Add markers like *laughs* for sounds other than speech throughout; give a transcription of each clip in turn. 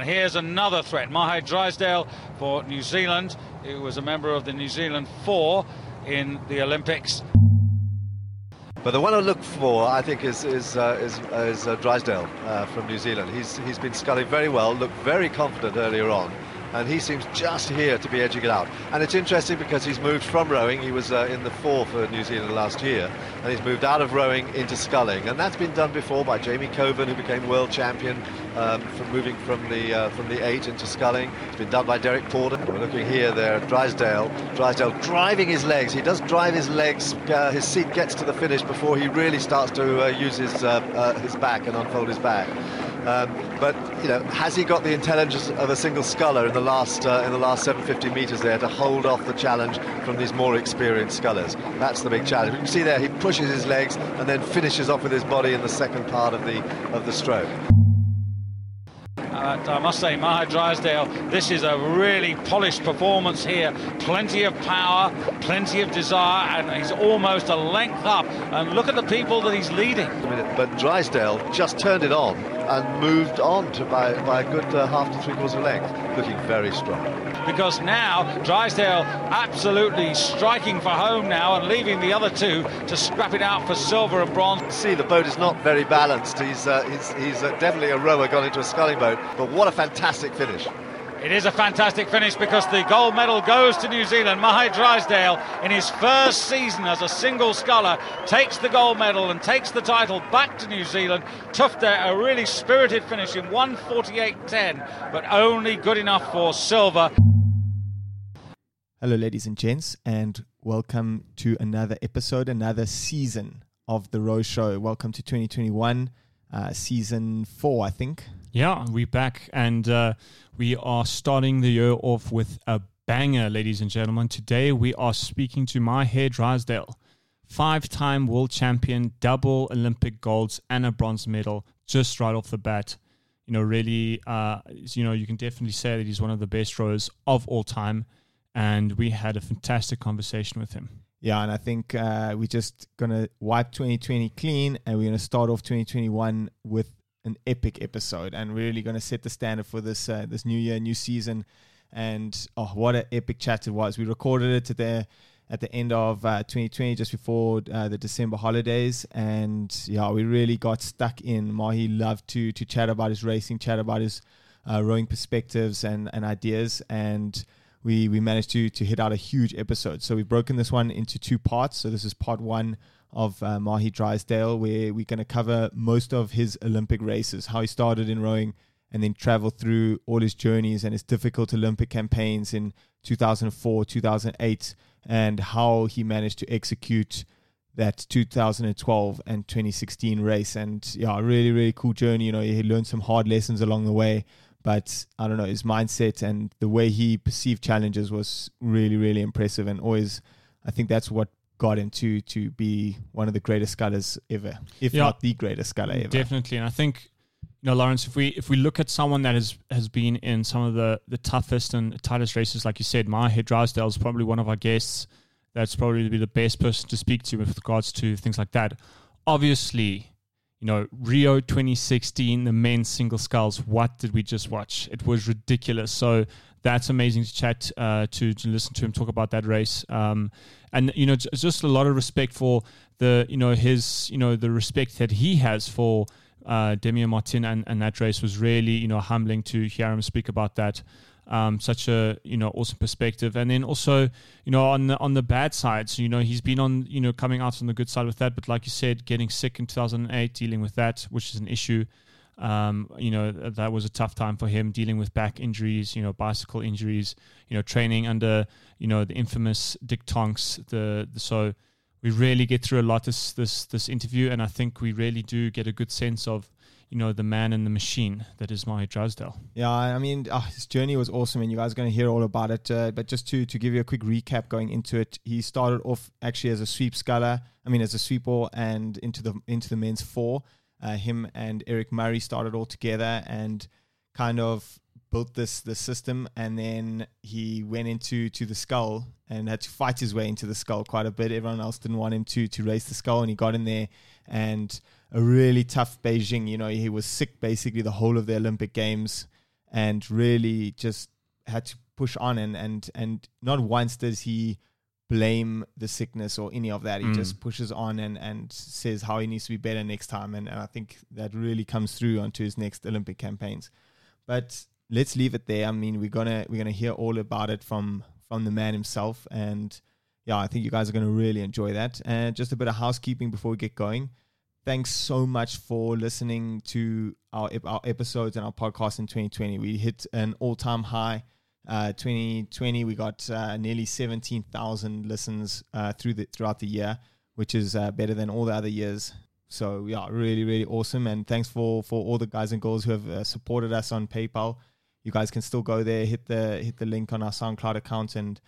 And here's another threat. Mahé Drysdale for New Zealand, who was a member of the New Zealand four in the Olympics. But the one I look for, I think, is is uh, is, is uh, Drysdale uh, from New Zealand. He's he's been sculling very well, looked very confident earlier on, and he seems just here to be edging it out. And it's interesting because he's moved from rowing. He was uh, in the four for New Zealand last year, and he's moved out of rowing into sculling, and that's been done before by Jamie Koven, who became world champion um, from moving from the uh, from the eight into sculling. It's been done by Derek Porter. We're looking here there, Drysdale. Drysdale driving his legs. He does drive his legs. Uh, his seat gets to the finish before he really starts to uh, use his uh, uh, his back and unfold his back. Um, but you know, has he got the intelligence of a single sculler in the last uh, in the last 750 metres there to hold off the challenge from these more experienced scullers? That's the big challenge. You can see there he pushes his legs and then finishes off with his body in the second part of the of the stroke. Uh, I must say, Mahé Drysdale, this is a really polished performance here. Plenty of power, plenty of desire, and he's almost a length up. And look at the people that he's leading. But Drysdale just turned it on and moved on to by, by a good uh, half to three quarters of length, looking very strong. Because now Drysdale absolutely striking for home now and leaving the other two to scrap it out for silver and bronze. See, the boat is not very balanced. He's uh, he's, he's uh, definitely a rower gone into a sculling boat, but what a fantastic finish. It is a fantastic finish because the gold medal goes to New Zealand. Mahé Drysdale, in his first season as a single sculler, takes the gold medal and takes the title back to New Zealand. Tufte, a really spirited finish in 148.10, but only good enough for silver. Hello, ladies and gents, and welcome to another episode, another season of The Row Show. Welcome to 2021, uh, season four, I think. Yeah, we're back and uh, we are starting the year off with a banger, ladies and gentlemen. Today we are speaking to Mahé Drysdale, five time world champion, double Olympic golds, and a bronze medal just right off the bat. You know, really, uh, you know, you can definitely say that he's one of the best rowers of all time. And we had a fantastic conversation with him. Yeah, and I think uh, we're just going to wipe 2020 clean and we're going to start off 2021 with an epic episode and really going to set the standard for this uh, this new year, new season. And oh, what an epic chat it was! We recorded it at the at the end of uh, 2020, just before uh, the December holidays, and yeah, we really got stuck in. Mahé loved to to chat about his racing, chat about his uh, rowing perspectives and and ideas, and we we managed to to hit out a huge episode. So we've broken this one into two parts. So this is part one of uh, Mahé Drysdale, where we're going to cover most of his Olympic races, how he started in rowing and then traveled through all his journeys and his difficult Olympic campaigns in 2004, 2008, and how he managed to execute that 2012 and 2016 race. And yeah, really, really cool journey. You know, he learned some hard lessons along the way, but I don't know, his mindset and the way he perceived challenges was really, really impressive. And always, I think that's what got him to be one of the greatest scullers ever, if yeah, not the greatest sculler ever. Definitely, and I think you know, Lawrence, if we if we look at someone that has has been in some of the the toughest and tightest races, like you said, Mahé Drysdale is probably one of our guests. That's probably be the best person to speak to with regards to things like that. Obviously, you know, Rio 2016, the men's single sculls. What did we just watch? It was ridiculous. So that's amazing to chat uh, to to listen to him talk about that race. Um, and you know, just a lot of respect for the you know his you know the respect that he has for uh, Damir Martin and, and that race was really you know humbling to hear him speak about that. Um, such a you know awesome perspective, and then also you know on the on the bad side, so you know he's been on you know coming out on the good side with that, but like you said, getting sick in 2008, dealing with that, which is an issue. Um, you know that was a tough time for him dealing with back injuries, you know bicycle injuries, you know training under you know the infamous Dick Tonks. The, the so we really get through a lot this this this interview, and I think we really do get a good sense of you know the man and the machine that is Mahé Drysdale. Yeah, I mean oh, his journey was awesome, and you guys are going to hear all about it. Uh, but just to to give you a quick recap going into it, he started off actually as a sweep sculler. I mean, as a sweeper, and into the into the men's four. Uh, him and Eric Murray started all together and kind of built this the system, and then he went into to the scull and had to fight his way into the scull quite a bit. Everyone else didn't want him to to race the scull, and he got in there and a really tough Beijing. You know, he was sick basically the whole of the Olympic Games, and really just had to push on and and and not once does he blame the sickness or any of that. He mm. just pushes on and, and says how he needs to be better next time. And, and, I think that really comes through onto his next Olympic campaigns. But let's leave it there. I mean, we're gonna we're gonna hear all about it from from the man himself. And yeah, I think you guys are gonna really enjoy that. And just a bit of housekeeping before we get going. Thanks so much for listening to our our episodes and our podcast in 2020. We hit an all time high uh, 2020, we got uh, nearly 17,000 listens uh, through the, throughout the year, which is uh, better than all the other years. So yeah, really, really awesome. And thanks for for all the guys and girls who have uh, supported us on PayPal. You guys can still go there, hit the hit the link on our SoundCloud account, and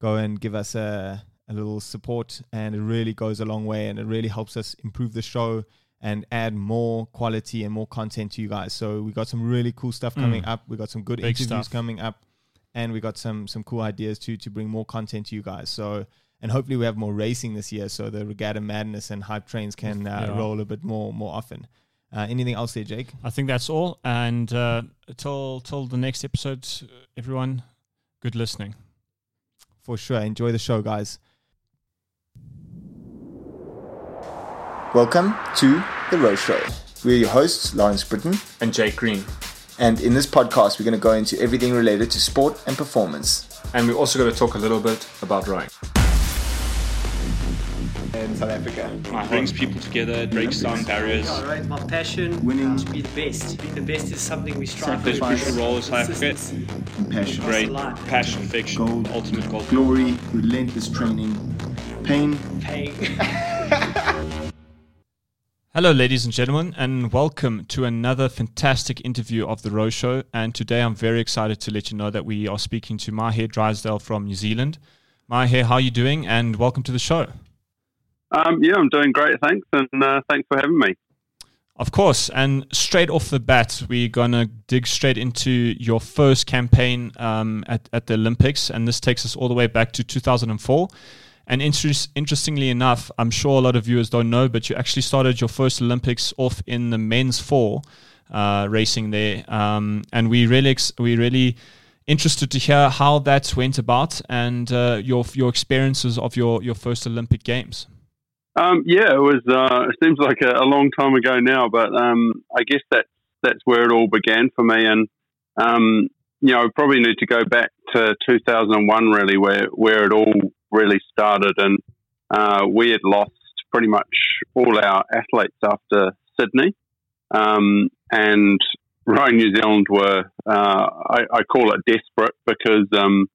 go and give us a, a little support. And it really goes a long way, and it really helps us improve the show and add more quality and more content to you guys. So we got some really cool stuff coming mm. up. We got some good Big interviews stuff. coming up and we got some some cool ideas to to bring more content to you guys. So and hopefully we have more racing this year, so the regatta madness and hype trains can uh, yeah. roll a bit more more often. Uh, anything else there, Jake? I think that's all. And uh, till till the next episode, everyone, good listening. For sure. Enjoy the show, guys. Welcome to the Row Show. We're your hosts, Lawrence Brittain and Jake Green. And in this podcast, we're going to go into everything related to sport and performance. And we're also going to talk a little bit about rowing. In South Africa, it brings people together, it breaks down barriers. Yeah, right. My passion, winning, to be the best. Being the best is something we strive for. crucial role South Africa. Compassion, great passion, fiction, gold, ultimate goal. Glory, relentless training, pain, pain. *laughs* Hello, ladies and gentlemen, and welcome to another fantastic interview of The Row Show. And today I'm very excited to let you know that we are speaking to Mahé Drysdale from New Zealand. Mahé, how are you doing? And welcome to the show. Um, yeah, I'm doing great, thanks, and uh, thanks for having me. Of course, and straight off the bat, we're going to dig straight into your first campaign um, at, at the Olympics, and this takes us all the way back to 2004. And inter- interestingly enough, I'm sure a lot of viewers don't know, but you actually started your first Olympics off in the men's four uh, racing there, um, and we really ex- we really interested to hear how that went about and uh, your your experiences of your your first Olympic Games. Um, yeah, it was. Uh, it seems like a, a, long time ago now, but um, I guess that's that's where it all began for me. And um, you know, I probably need to go back to 2001, really, where where it all really started. And uh, we had lost pretty much all our athletes after Sydney. Um, and Rowing New Zealand were, uh, I, I, call it desperate because, um,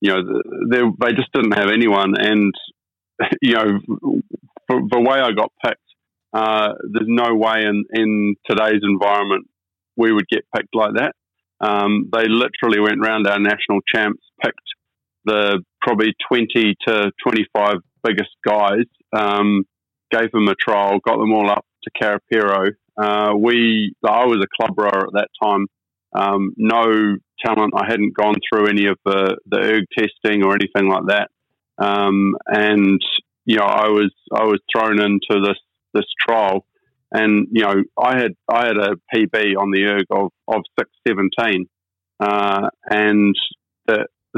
you know, they, just didn't have anyone. And, you know, for the way I got picked, uh, there's no way in, in today's environment we would get picked like that. Um, they literally went round our national champs, picked the probably 20 to 25 biggest guys, um, gave them a trial, got them all up to Karapiro. Uh, we, I was a club rower at that time. Um, no talent. I hadn't gone through any of the, the erg testing or anything like that. Um, and, you know, I was, I was thrown into this, this trial and, you know, I had, I had a PB on the erg of, of 617. Uh, and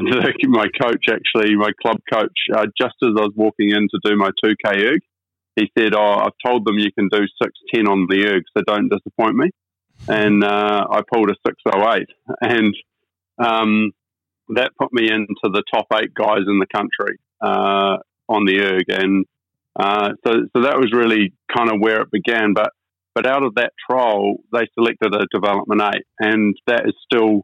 *laughs* my coach, actually, my club coach, uh, just as I was walking in to do my 2K erg, he said, Oh, I've told them you can do 610 on the erg, so don't disappoint me. And *laughs* uh, I pulled a 608. And um, that put me into the top eight guys in the country uh, on the erg. And uh, so, so that was really kind of where it began. But, but out of that trial, they selected a development eight, and that is still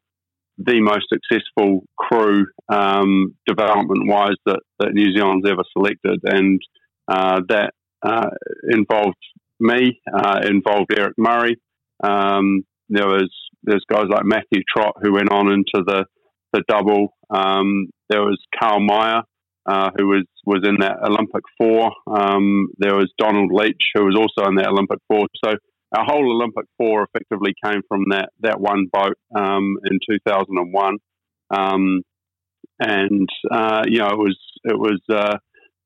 the most successful crew um, development wise that, that New Zealand's ever selected. And uh, that uh, involved me, uh, involved Eric Murray. Um, there was there's guys like Matthew Trott who went on into the the double. Um, there was Carl Meyer uh, who was was in that Olympic four. Um, there was Donald Leach who was also in that Olympic four. So our whole Olympic four effectively came from that that one boat um, in 2001, um, and uh, you know it was it was uh,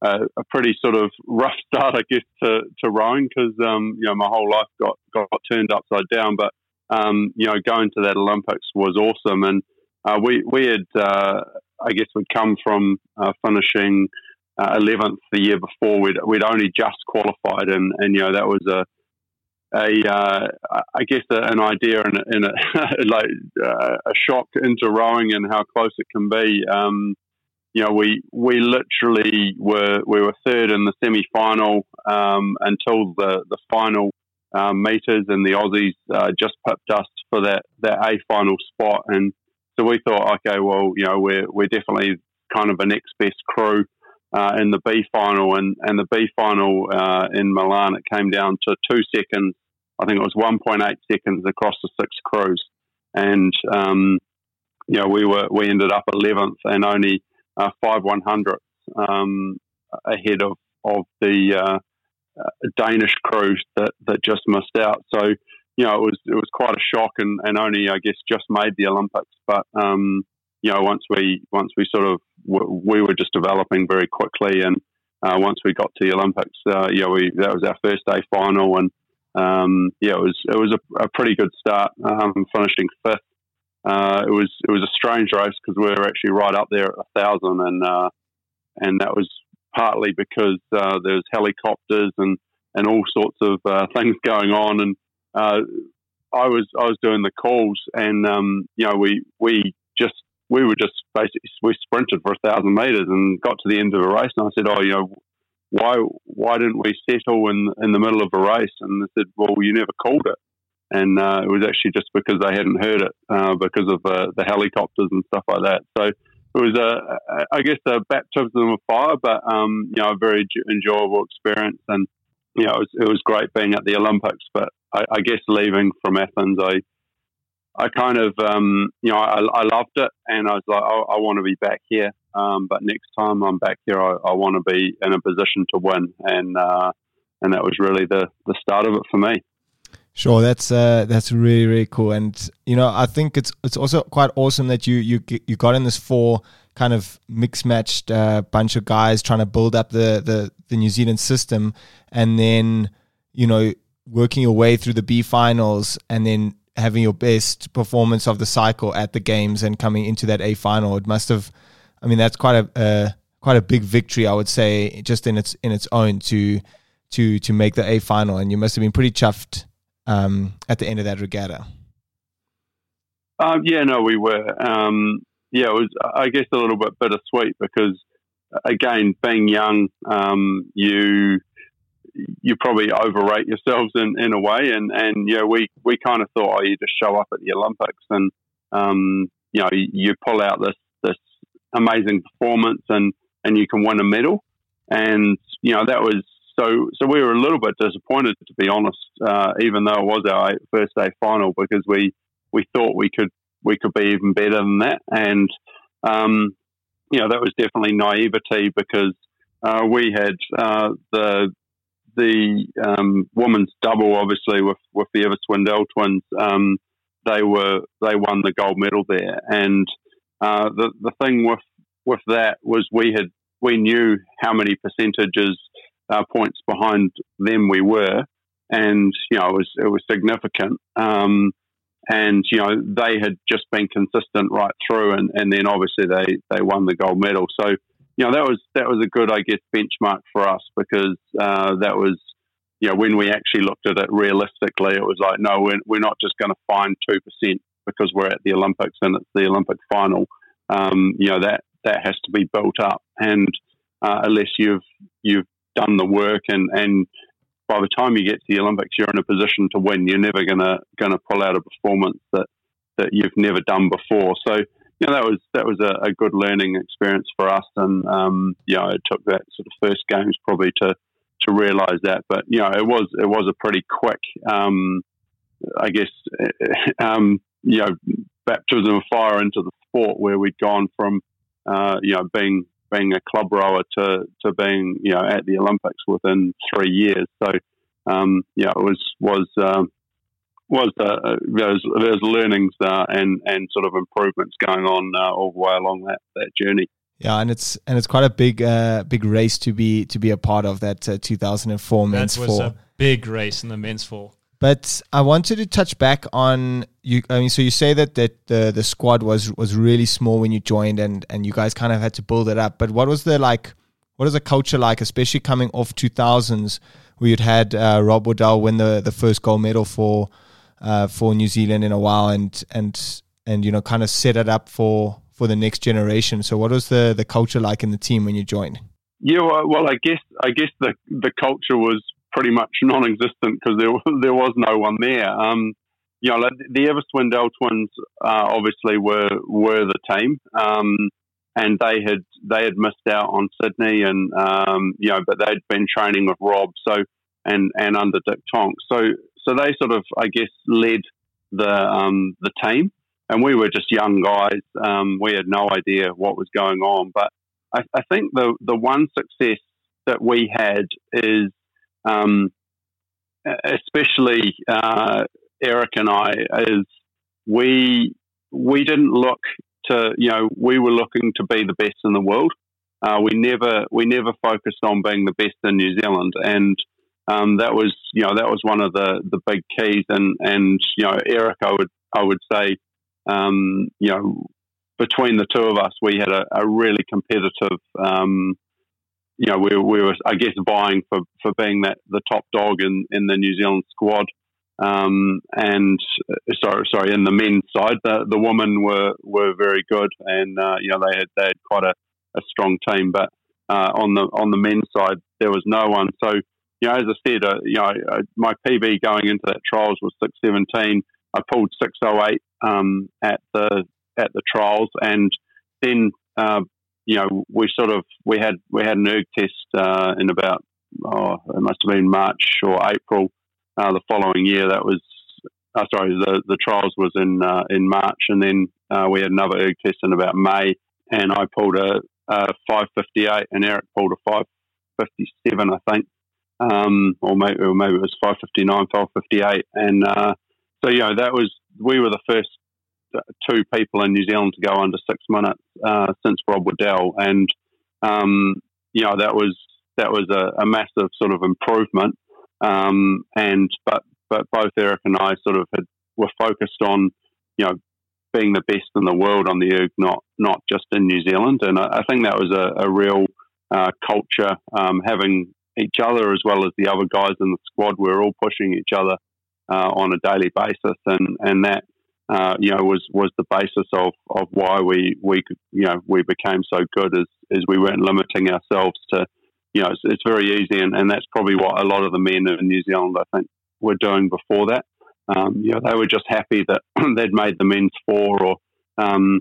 a, pretty sort of rough start, I guess, to, to rowing because um, you know my whole life got got turned upside down. But um, you know, going to that Olympics was awesome. And uh, we we had, uh, I guess, we'd come from uh, finishing uh, eleventh the year before. We'd we'd only just qualified, and and you know that was a a uh, I guess a, an idea and, a, *laughs* like uh, a shock into rowing and how close it can be. Um, you know, we we literally were we were third in the semi final um, until the the final um, meters, and the Aussies uh, just pipped us for that that A final spot, and so we thought, okay, well, you know, we're we're definitely kind of a next best crew. Uh, in the B final, and, and the B final uh, in Milan, it came down to two seconds. I think it was 1.8 seconds across the six crews, and um, you know we were we ended up 11th and only uh, five one hundredths um, ahead of of the uh, Danish crew that, that just missed out. So you know it was it was quite a shock and, and only I guess just made the Olympics. But um, you know once we once we sort of we were just developing very quickly. And uh, once we got to the Olympics, uh, yeah, we that was our first day final, and um, yeah, it was it was a, a pretty good start, um, finishing fifth. Uh, it was it was a strange race because we were actually right up there at a thousand, and uh, and that was partly because uh, was helicopters and and all sorts of uh, *laughs* things going on, and uh, I was I was doing the calls, and um, you know we we just we were just basically we sprinted for a thousand meters and got to the end of a race, and I said, oh, you know, why why didn't we settle in in the middle of a race? And they said, well, you never called it and uh, it was actually just because they hadn't heard it uh, because of uh, the helicopters and stuff like that. So it was a, I guess, a baptism of fire, but um, you know, a very enjoyable experience, and you know, it was, it was great being at the Olympics. But I, I guess leaving from Athens, I I kind of, um, you know, I, I, loved it, and I was like, I, I want to be back here. Um, but next time I'm back here, I, I want to be in a position to win, and uh, and that was really the the start of it for me. Sure, that's uh, that's really really cool, and you know I think it's it's also quite awesome that you you you got in this four kind of mixed matched uh, bunch of guys trying to build up the, the the New Zealand system, and then you know working your way through the B finals, and then having your best performance of the cycle at the games and coming into that A final. It must have, I mean, that's quite a uh, quite a big victory, I would say, just in its in its own to to to make the A final, and you must have been pretty chuffed um, at the end of that regatta? Um, yeah, no, we were. Um, yeah, it was, I guess, a little bit bittersweet because, again, being young, um, you you probably overrate yourselves in, in a way, and and yeah, we we kind of thought, oh, you just show up at the Olympics. And um, you know you, pull out this this amazing performance and and you can win a medal, and you know that was so, so we were a little bit disappointed, to be honest, uh, even though it was our first day final, because we we thought we could we could be even better than that, and um, you know that was definitely naivety because uh, we had uh, the the um, women's double, obviously with with the Eva Swindell twins. Um, they were they won the gold medal there, and uh, the the thing with with that was we had we knew how many percentages uh, points behind them we were, and you know it was it was significant. Um, and you know they had just been consistent right through, and, and then obviously they, they won the gold medal. So you know that was that was a good I guess benchmark for us because uh, that was you know when we actually looked at it realistically, it was like no, we're, we're not just going to find two percent because we're at the Olympics and it's the Olympic final. Um, you know that that has to be built up, and uh, unless you've you've done the work and, and by the time you get to the Olympics, you're in a position to win. You're never gonna gonna pull out a performance that, that you've never done before. So you know that was that was a, a good learning experience for us, and um, you know it took that sort of first games probably to to realise that. But you know it was it was a pretty quick, um, I guess, *laughs* um, you know, baptism of fire into the sport where we'd gone from uh, you know being being a club rower to, to being you know at the Olympics within three years. So um, yeah, it was was um, was uh, there's there's learnings uh, and and sort of improvements going on uh, all the way along that that journey. Yeah, and it's and it's quite a big uh, big race to be to be a part of that uh, 2004 men's that was four. a big race in the men's four. But I wanted to touch back on you. I mean, so you say that, that the the squad was was really small when you joined, and and you guys kind of had to build it up. But what was the like? What is the culture like, especially coming off two thousands, where you'd had uh, Rob Waddell win the the first gold medal for uh, for New Zealand in a while, and and and you know, kind of set it up for for the next generation. So, what was the the culture like in the team when you joined? Yeah, well, I guess I guess the the culture was pretty much *laughs* non-existent because there there was no one there. Um, you know, the Ever Swindell twins uh, obviously were were the team, um, and they had they had missed out on Sydney, and um, you know, but they'd been training with Rob, so and and under Dick Tonk, so so they sort of I guess led the um, the team, and we were just young guys. Um, we had no idea what was going on, but I, I think the the one success that we had is um, especially uh, Eric and I, is we we didn't look to you know we were looking to be the best in the world. Uh, we never we never focused on being the best in New Zealand, and um, that was you know that was one of the, the big keys. And and you know Eric, I would I would say um, you know between the two of us, we had a, a really competitive um, you know, we, we were, I guess, vying for, for being that the top dog in, in the New Zealand squad. Um, and uh, sorry, sorry, in the men's side, the, the women were, were very good, and uh, you know they had they had quite a, a strong team. But uh, on the on the men's side, there was no one. So you know, as I said, uh, you know, my PB going into that trials was six seventeen. I pulled six oh eight um, at the at the trials, and then uh, you know, we sort of we had we had an erg test uh, in about oh, it must have been March or April uh, the following year. That was uh, sorry, the the trials was in uh, in March, and then uh, we had another erg test in about May, and I pulled a, a 558, and Eric pulled a 557, I think, um, or maybe or maybe it was 559, 558, and uh, so you know that was we were the first two people in New Zealand to go under six minutes uh, since Rob Waddell, and um, you know that was that was a, a massive sort of improvement. Um, and but but both Eric and I sort of had, were focused on you know being the best in the world on the erg, not not just in New Zealand. And I, I think that was a, a real uh, culture um, having each other as well as the other guys in the squad. We we're all pushing each other uh, on a daily basis, and and that uh, you know, was was the basis of, of why we we you know we became so good as as we weren't limiting ourselves to you know it's, it's very easy and, and that's probably what a lot of the men in New Zealand I think were doing before that. Um, you know, they were just happy that *clears throat* they'd made the men's four or um,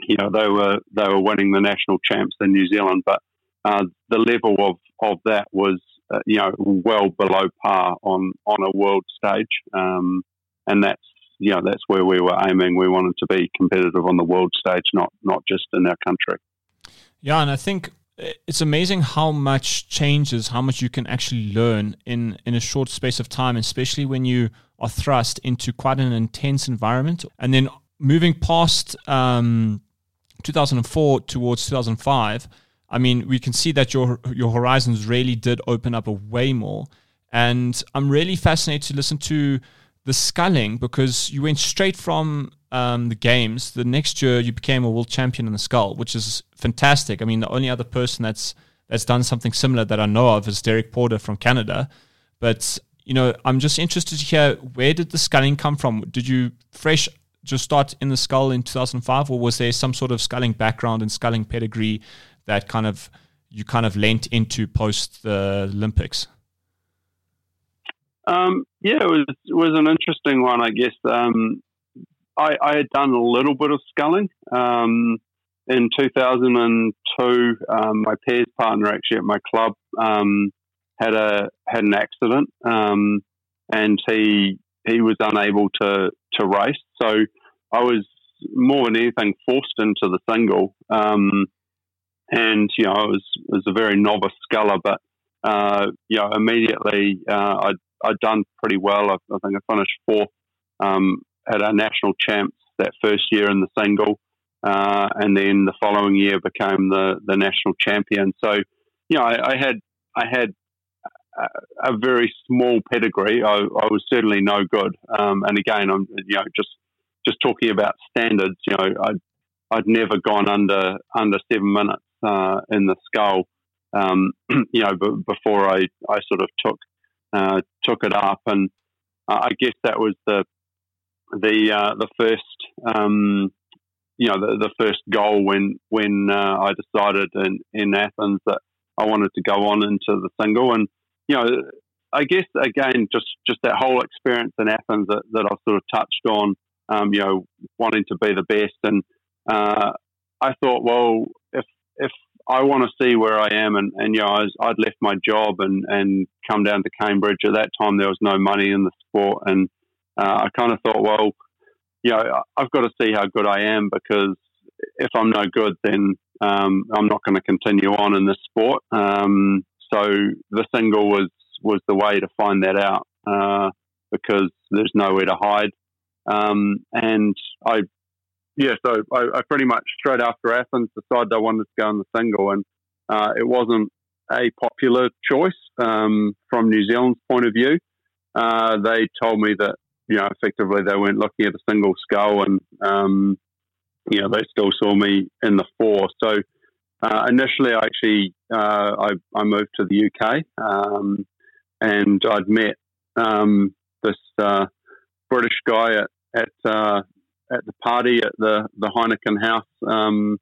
you know they were they were winning the national champs in New Zealand, but uh, the level of of that was uh, you know well below par on on a world stage, um, and that's you know, that's where we were aiming. We wanted to be competitive on the world stage, not not just in our country. Yeah, and I think it's amazing how much changes, how much you can actually learn in in a short space of time, especially when you are thrust into quite an intense environment, and then moving past um, 2004 towards 2005. I mean, we can see that your your horizons really did open up a way more, and I'm really fascinated to listen to the sculling because you went straight from um, the games. The next year, you became a world champion in the scull, which is fantastic. I mean, the only other person that's that's done something similar that I know of is Derek Porter from Canada. But you know, I'm just interested to hear where did the sculling come from? Did you fresh just start in the scull in 2005, or was there some sort of sculling background and sculling pedigree that kind of you kind of lent into post the Olympics? Um, yeah, it was it was an interesting one, I guess. Um, I, I, had done a little bit of sculling um, in 2002. Um, my pairs partner, actually at my club, um, had a had an accident, um, and he he was unable to to race. So I was more than anything forced into the single. And you know, I was was a very novice sculler, but uh, you know, immediately uh, I I'd done pretty well. I, I think I finished fourth um, at our national champs that first year in the single, uh, and then the following year became the the national champion. So, you know, I, I had I had a very small pedigree, I, I was certainly no good. Um, and again, I'm you know just just talking about standards. You know, I'd I'd never gone under under seven minutes uh, in the scull. Um, *clears throat* you know, b- before I, I sort of took uh, took it up, and I guess that was the the uh, the first um, you know the, the first goal when when uh, I decided in, in Athens that I wanted to go on into the single, and you know I guess again just just that whole experience in Athens that, that I've sort of touched on, um, you know, wanting to be the best, and uh, I thought, well, if I want to see where I am, and, and you know, I was, I'd left my job and and come down to Cambridge. At that time, there was no money in the sport, and uh, I kind of thought, well, you know, I've got to see how good I am because if I'm no good, then um, I'm not going to continue on in this sport. Um, so the single was was the way to find that out uh, because there's nowhere to hide. Um, and I, yeah, so I, I, pretty much straight after Athens decided I wanted to go in the single, and uh, it wasn't a popular choice um, from New Zealand's point of view. Uh, they told me that you know, effectively they weren't looking at a single scull, and um, you know, they still saw me in the four. So uh, initially, I actually uh, I, I, moved to the UK, um, and I'd met um, this uh, British guy at at, uh, at the party at the the Heineken House um,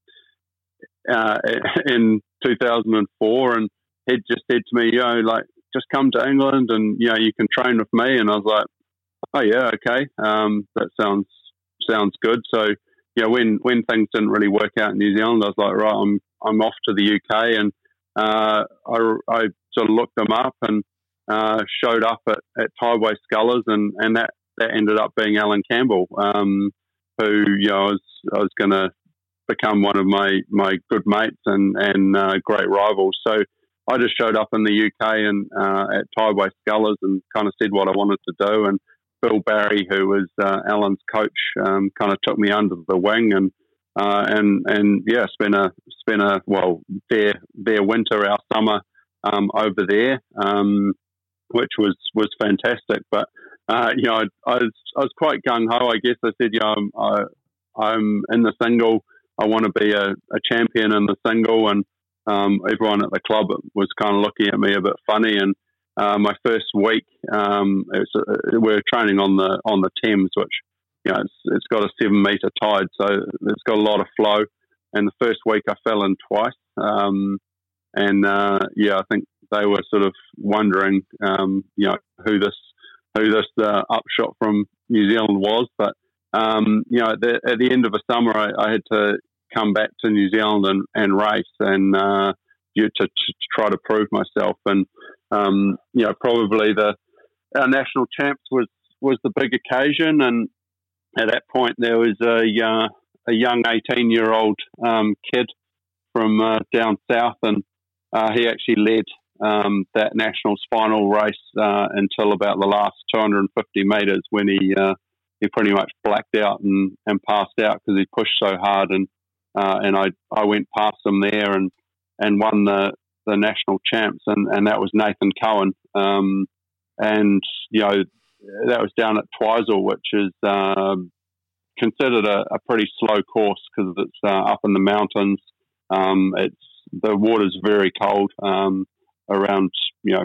uh, *laughs* in 2004, and he'd just said to me, you know, like just come to England and you know you can train with me, and I was like oh yeah, okay, um, that sounds sounds good. So yeah, when when things didn't really work out in New Zealand, I was like, right, I'm I'm off to the UK, and uh, I, I sort of looked them up and uh, showed up at, at Tideway Scullers, and, and that, that ended up being Alan Campbell, um, who you know I was I was going to become one of my, my good mates and and uh, great rivals. So I just showed up in the UK and uh, at Tideway Scullers and kind of said what I wanted to do, and Bill Barry, who was uh, Alan's coach, um, kind of took me under the wing and uh, and and yeah, spent a spent a well their their winter, our summer um, over there, um, which was was fantastic. But uh, you know, I, I, was I was quite gung ho. I guess I said, know, I'm, I, am in the single. I want to be a, a champion in the single, and um, everyone at the club was kind of looking at me a bit funny and uh, my first week, um, was, uh, we're training on the on the Thames, which you know it's, it's got a seven meter tide, so it's got a lot of flow. And the first week, I fell in twice, um, and uh, yeah, I think they were sort of wondering, um, you know, who this who this uh, upshot from New Zealand was. But um, you know, at the, at the, end of the summer, I, I, had to come back to New Zealand and, and race and uh, to, to, try to prove myself. And um, you know, probably the our national champs was was the big occasion, and at that point there was a uh, a young eighteen year old um, kid from uh, down south, and uh, he actually led um, that nationals final race uh, until about the last 250 metres when he uh, he pretty much blacked out and, and passed out because he pushed so hard, and uh, and I I went past him there and and won the the national champs, and, and that was Nathan Cohen. Um, and, you know, that was down at Twizel, which is um, considered a, a, pretty slow course because it's uh, up in the mountains. Um, it's the water's very cold, um, around you know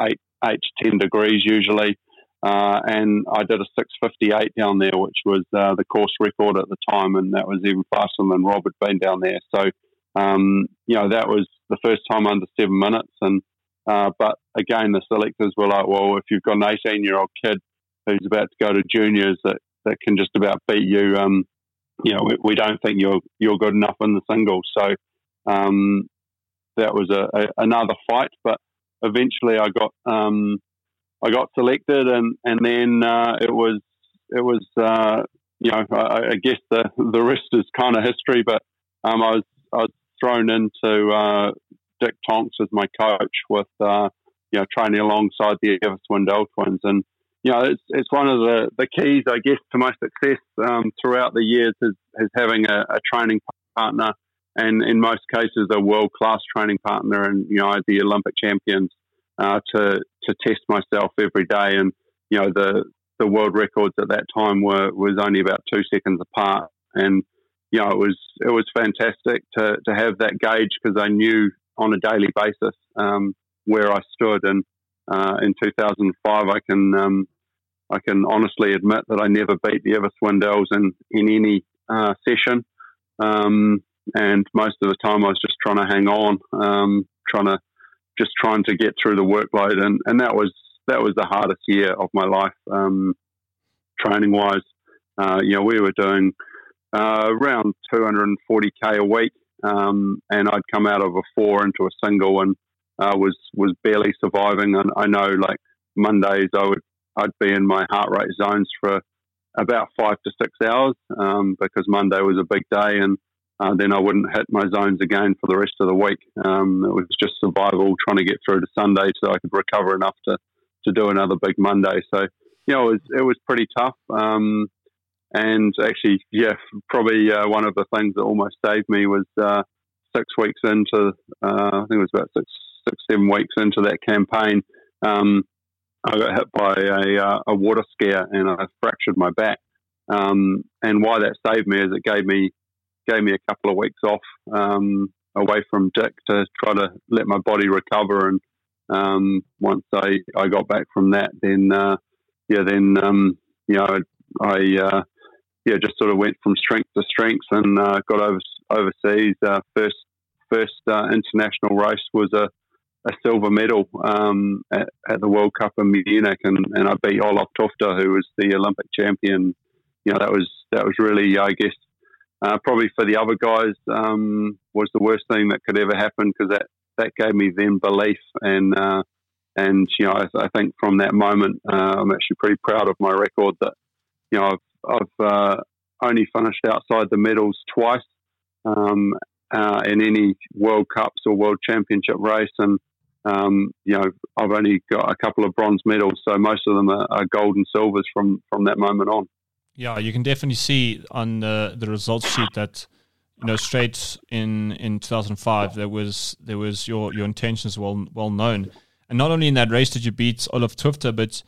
eight eight to ten degrees usually. Uh, and I did a 658 down there, which was uh, the course record at the time, and that was even faster than Rob had been down there. So um, you know, that was the first time under seven minutes. And uh, but again, the selectors were like, well, if you've got an 18 year old kid who's about to go to juniors that, that can just about beat you, um, you know, we, we, don't think you're you're good enough in the singles. So um, that was a, a, another fight, but eventually I got um, I got selected, and and then uh, it was it was uh, you know I, I, guess the the rest is kind of history, but um, I was I was thrown into uh, Dick Tonks as my coach with uh, you know training alongside the Evers-Swindell twins, and you know it's it's one of the, the keys I guess to my success um, throughout the years is, is having a, a, training partner, and in most cases a world class training partner, and you know the Olympic champions. uh, to to test myself every day. And you know the the world records at that time were was only about two seconds apart, and you know it was it was fantastic to to have that gauge because I knew on a daily basis um, where I stood. And uh, in 2005, I can um, I can honestly admit that I never beat the Ever Swindells in in any uh, session. Um, and most of the time, I was just trying to hang on, um, trying to just trying to get through the workload, and, and that was that was the hardest year of my life, um, training wise. Uh, you know, we were doing uh, around 240k a week, um, and I'd come out of a four into a single, and uh, was was barely surviving. And I know, like Mondays, I would I'd be in my heart rate zones for about five to six hours um, because Monday was a big day, and uh, then I wouldn't hit my zones again for the rest of the week. Um, it was just survival, trying to get through to Sunday so I could recover enough to, to do another big Monday. So, you know, it was, it was pretty tough. Um, and actually, yeah, probably uh, one of the things that almost saved me was uh, six weeks into, uh, I think it was about six, six, seven weeks into that campaign. Um, I got hit by a, uh, a water scare and I fractured my back. Um, and why that saved me is it gave me gave me a couple of weeks off um, away from Dick to try to let my body recover. And um, once I, I got back from that, then uh, yeah, then um, you know I uh, yeah just sort of went from strength to strength and uh, got over overseas. Uh, first first uh, international race was a a silver medal um, at, at, the World Cup in Munich, and, and I beat Olaf Tufte, who was the Olympic champion. You know that was that was really, I guess, uh, probably for the other guys um, was the worst thing that could ever happen because that, that gave me then belief and uh, and you know I, I, think from that moment uh, I'm actually pretty proud of my record that you know I've, I've uh, only finished outside the medals twice um, uh, in any World Cups or World Championship race and um, you know I've only got a couple of bronze medals so most of them are, are gold and silvers from from that moment on. Yeah, you can definitely see on the, the results sheet that you know straight in in 2005 there was there was your your intentions well well known, and not only in that race did you beat Olaf Tufte, but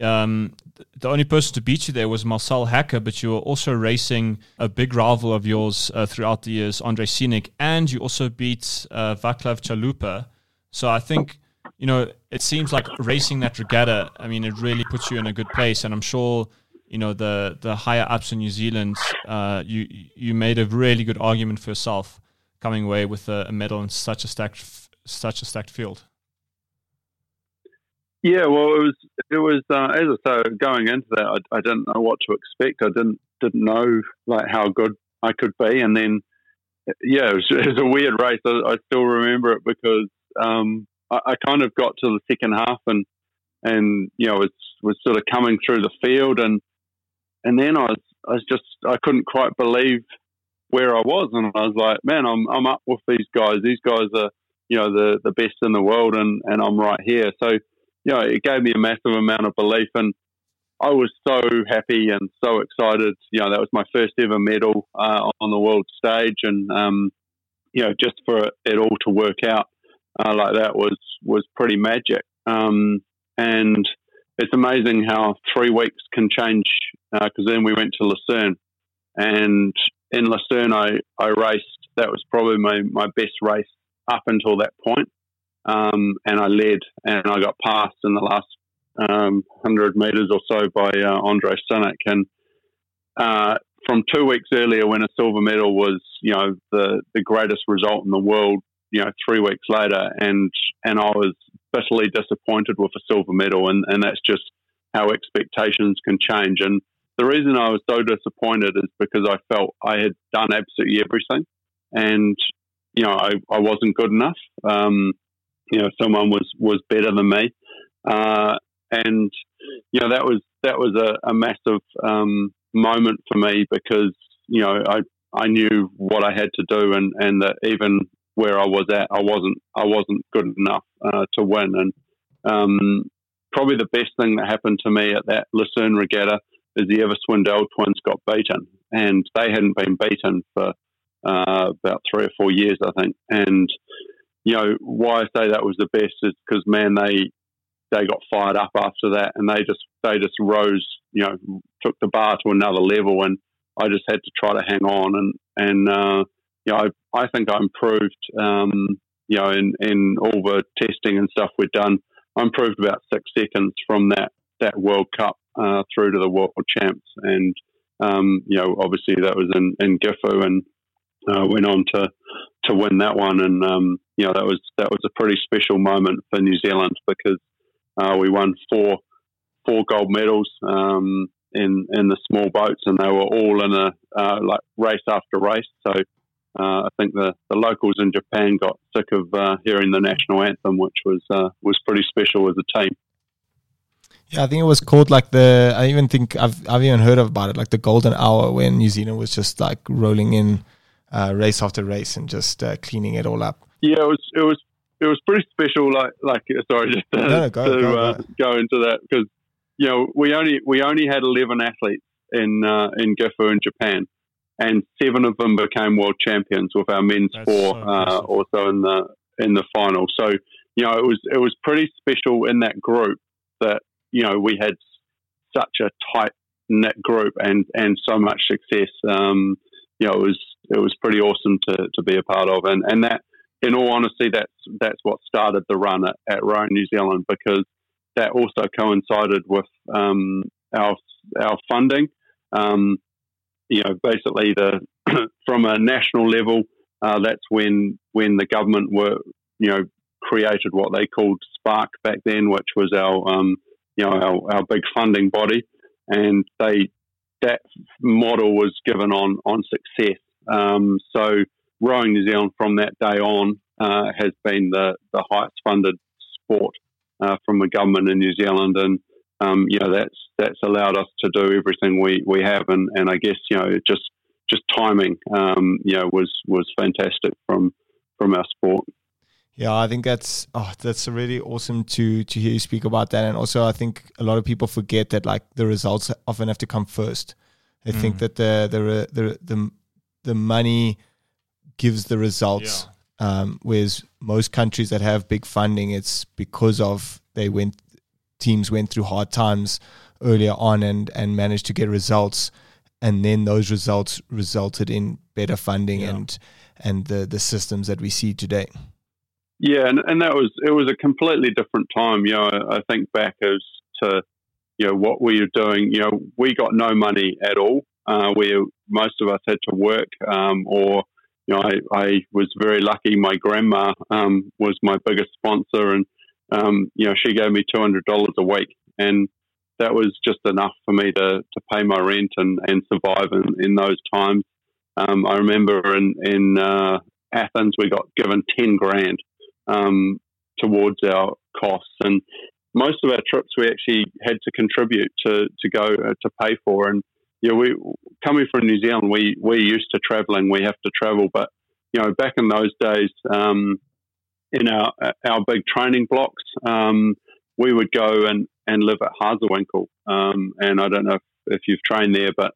um, the only person to beat you there was Marcel Hacker, but you were also racing a big rival of yours uh, throughout the years, Andre Synek, and you also beat uh, Vaclav Chalupa. So I think you know it seems like racing that regatta. I mean, it really puts you in a good place, and I'm sure you know the the higher ups in New Zealand, uh, you you made a really good argument for yourself coming away with a, a medal in such a stacked such a stacked field. Yeah, well, it was it was uh, as I say, going into that, I, I, didn't know what to expect. I didn't didn't know like how good I could be, and then yeah, it was, *laughs* it was a weird race. I, I, still remember it because um, I, I, kind of got to the second half and and you know was was sort of coming through the field and and then I was, I was just, I couldn't quite believe where I was, and I was like, man, I'm, I'm up with these guys. These guys are, you know, the the best in the world, and and I'm right here. So, you know, it gave me a massive amount of belief, and I was so happy and so excited. You know, that was my first ever medal uh, on the world stage, and um, you know, just for it all to work out uh, like that was was pretty magic. Um, and it's amazing how three weeks can change because uh, then we went to Lucerne, and in Lucerne I, I raced. That was probably my, my best race up until that point. Um, and I led, and I got passed in the last um, hundred meters or so by uh, Andre Synek. And uh, from two weeks earlier, when a silver medal was, you know, the the greatest result in the world, you know, three weeks later, and and I was bitterly disappointed with a silver medal, and and that's just how expectations can change. And the reason I was so disappointed is because I felt I had done absolutely everything, and you know I, I wasn't good enough. Um, you know, someone was was better than me, uh, and you know that was that was a, a massive um, moment for me because you know I I knew what I had to do, and and that even where I was at, I wasn't I wasn't good enough uh, to win, and um, probably the best thing that happened to me at that Lucerne regatta is the Ever Swindell twins got beaten, and they hadn't been beaten for uh, about three or four years, I think. And you know, why I say that was the best is because man, they they got fired up after that, and they just they just rose, you know, took the bar to another level, and I just had to try to hang on, and and uh, you know, I, I think I improved, um, you know, in in all the testing and stuff we've done, I improved about six seconds from that that World Cup uh, through to the World Champs, and um, you know, obviously that was in in Gifu, and uh, went on to to win that one, and um, you know that was that was a pretty special moment for New Zealand because uh, we won four four gold medals um, in in the small boats, and they were all in a uh, like race after race. So I think the, the locals in Japan got sick of uh, hearing the national anthem, which was uh, was pretty special as a team. Yeah, I think it was called like the. I even think I've I've even heard about it, like the golden hour when New Zealand was just like rolling in uh, race after race and just uh, cleaning it all up. Yeah, it was it was it was pretty special. Like like *laughs* sorry, just to, no, no, go, to go, uh, go, into that because you know we only we only had eleven athletes in uh, in Gifu in Japan, and seven of them became world champions with our men's That's four so uh, also in the in the final. So you know it was it was pretty special in that group that you know we had such a tight knit group and and so much success. Um, you know, it was it was pretty awesome to, to be a part of, and and that, in all honesty, that's that's what started the run at, at Rowing New Zealand because that also coincided with um, our our funding. Um, you know, basically the *clears throat* from a national level, uh, that's when when the government were you know created what they called SPARC back then, which was our um, you know our, our big funding body, and they that model was given on on success. Um, so rowing New Zealand from that day on uh, has been the the highest funded sport uh, from the government in New Zealand, and um, you know that's that's allowed us to do everything we, we have, and, and I guess you know just just timing, um, you know, was was fantastic from from our sport. Yeah, I think that's oh, that's really awesome to to hear you speak about that, and also I think a lot of people forget that like the results often have to come first. They mm. think that the, the the the the money gives the results, yeah. um, whereas most countries that have big funding, it's because of they went teams went through hard times earlier on and and managed to get results, and then those results resulted in better funding yeah. and and the the systems that we see today. Yeah, and, and that was it was a completely different time. You know, I, I think back as to you know what we were doing. You know, we got no money at all. Uh, we most of us had to work, um, or you know, I, I, was very lucky. My grandma um, was my biggest sponsor, and um, you know, she gave me two hundred dollars a week, and that was just enough for me to, to pay my rent and, and survive in, in those times. Um, I remember in in uh, Athens we got given ten grand um, towards our costs. And most of our trips we actually had to contribute to to go uh, to pay for. And yeah, we coming from New Zealand, we we used to traveling. We have to travel, but you know, back in those days, um, in our our big training blocks, um, we would go and and live at Harsewinkel. Um, and I don't know if, if you've trained there, but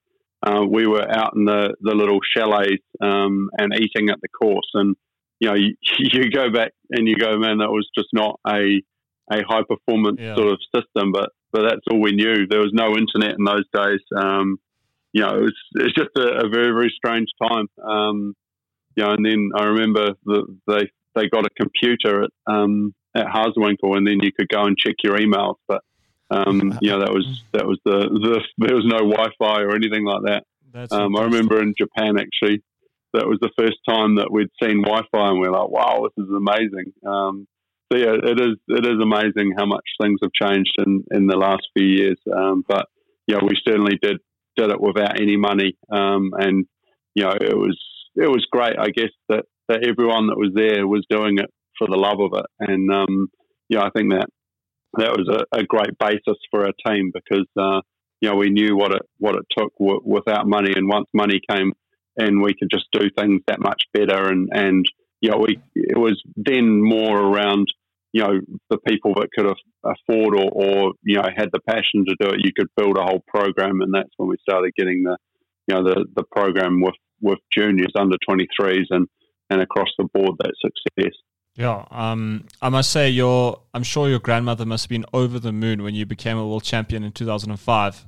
uh, we were out in the, the little chalets um, and eating at the course. And you know, you, *laughs* you, go back and you go, man, that was just not a a high performance yeah. sort of system. But but that's all we knew. There was no internet in those days. Um, you know, it was, it's just a, a, very very strange time. Um, you know, and then I remember that they they got a computer at um, at and then you could go and check your emails. But um, *laughs* you know, that was that was the, the there was no Wi-Fi or anything like that. Um, I remember in Japan actually, that was the first time that we'd seen Wi-Fi, and we are like, "Wow, this is amazing." Um, so yeah, it is it is amazing how much things have changed in, in the last few years. Um, but yeah, we certainly did did it without any money, um, and you know it was it was great. I guess that, that everyone that was there was doing it for the love of it, and um, yeah, I think that that was a, a, great basis for our team because uh, you know we knew what it what it took w- without money, and once money came and we could just do things that much better. And, and you know, we, it was then more around, you know, the people that could afford or, or, you know, had the passion to do it. You could build a whole program. And that's when we started getting the, you know, the, the program with, with juniors under 23s and, and across the board that success. Yeah, um, I must say, your I'm sure your grandmother must have been over the moon when you became a world champion in 2005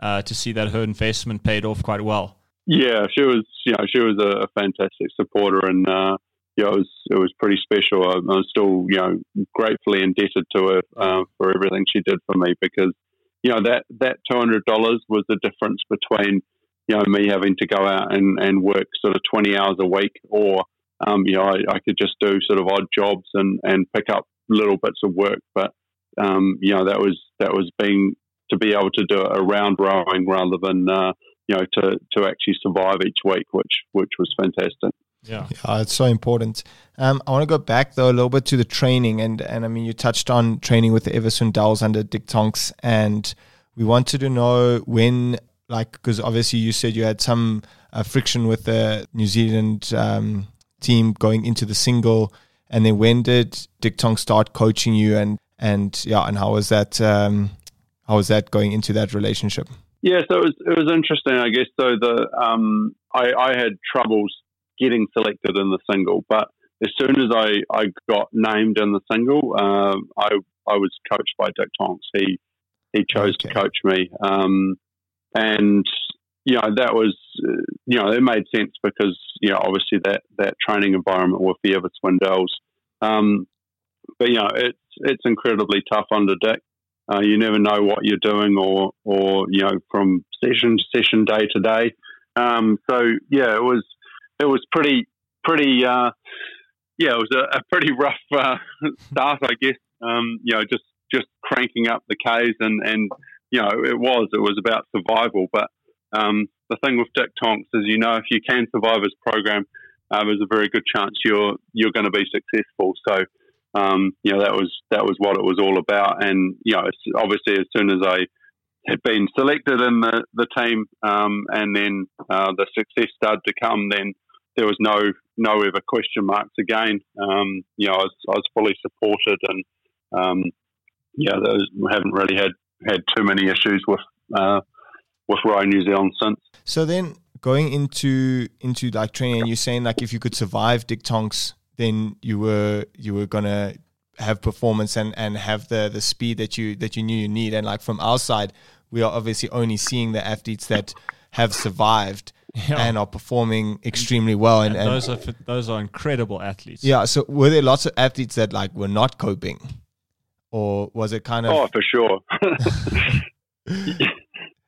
uh, to see that her investment paid off quite well. Yeah, she was, you know, she was a, fantastic supporter, and uh, yeah, it was it was pretty special. I, am still, you know, gratefully indebted to her uh, for everything she did for me because, you know, that that two hundred dollars was the difference between, you know, me having to go out and, and work sort of twenty hours a week, or, um, you know, I, I could just do sort of odd jobs and and pick up little bits of work, but, um, you know, that was that was being to be able to do it around rowing rather than uh, you know to to actually survive each week, which which was fantastic. Yeah. yeah, it's so important. Um, I want to go back though a little bit to the training, and and I mean you touched on training with the Evers-Swindells under Dick Tonks, and we wanted to know when, like, because obviously you said you had some uh, friction with the New Zealand um, team going into the single, and then when did Dick Tonks start coaching you, and and yeah, and how was that? Um, how was that going into that relationship? Yeah, so it was it was interesting, I guess. So the um, I, I had troubles getting selected in the single, but as soon as I, I got named in the single, uh, I I was coached by Dick Tonks. He he chose okay. to coach me, um, and you know that was you know it made sense because you know obviously that that training environment with the Evers-Swindells. Um, but you know it's it's incredibly tough under Dick. Uh, you never know what you're doing, or or you know from session to session, day to day. Um, so yeah, it was it was pretty pretty uh, yeah, it was a, a pretty rough uh, *laughs* start, I guess. Um, you know, just just cranking up the K's and and you know it was it was about survival. But um, the thing with Dick Tonks is, you know, if you can survive his program, uh, there's a very good chance you're you're going to be successful. So um, you know that was that was what it was all about. And you know, obviously, as soon as I had been selected in the the team, um, and then uh, the success started to come, then there was no no ever question marks again. Um, you know, I was, I was fully supported, and um, yeah, those haven't really had had too many issues with uh, with rowing New Zealand since. So then, going into into like training, and you're saying like if you could survive Dick Tonks then you were you were gonna have performance and and have the the speed that you that you knew you need. And like from our side, we are obviously only seeing the athletes that have survived. Yeah. and are performing extremely well. And, and, those are those are incredible athletes. Yeah. So were there lots of athletes that like were not coping, or was it kind of? Oh, for sure. *laughs* *laughs*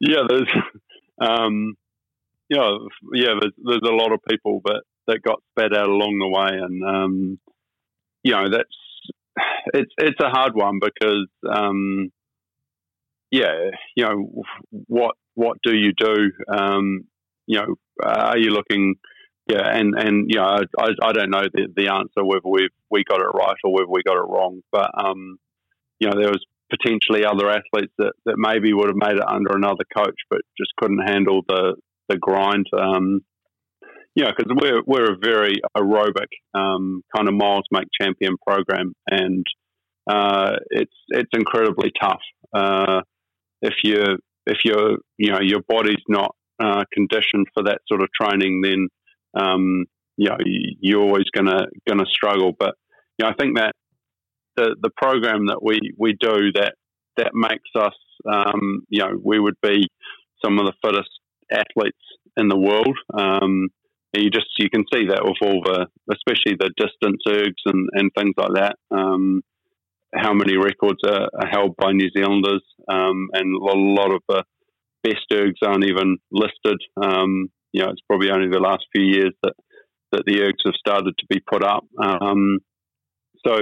yeah, there's, *laughs* um, you know, yeah, there's there's a lot of people, but that got spat out along the way, and um, you know that's it's it's a hard one because um, yeah, you know what what do you do? Um, you know, are you looking? Yeah, and and you know, I, I don't know the, the answer whether we we got it right or whether we got it wrong, but um, you know, there was potentially other athletes that, that maybe would have made it under another coach, but just couldn't handle the the grind. Um, you know, because we're we're a very aerobic um, kind of miles make champion program, and uh, it's it's incredibly tough. Uh, if you if you're you know your body's not uh, conditioned for that sort of training, then um, you know you're always gonna gonna struggle. But you know, I think that the the program that we we do that that makes us um, you know we would be some of the fittest athletes in the world. Um, you just you can see that with all the, especially the distance ergs and, and things like that. Um, how many records are, are, held by New Zealanders, um, and a lot of the best ergs aren't even listed. Um, you know, it's probably only the last few years that that the ergs have started to be put up. Um, so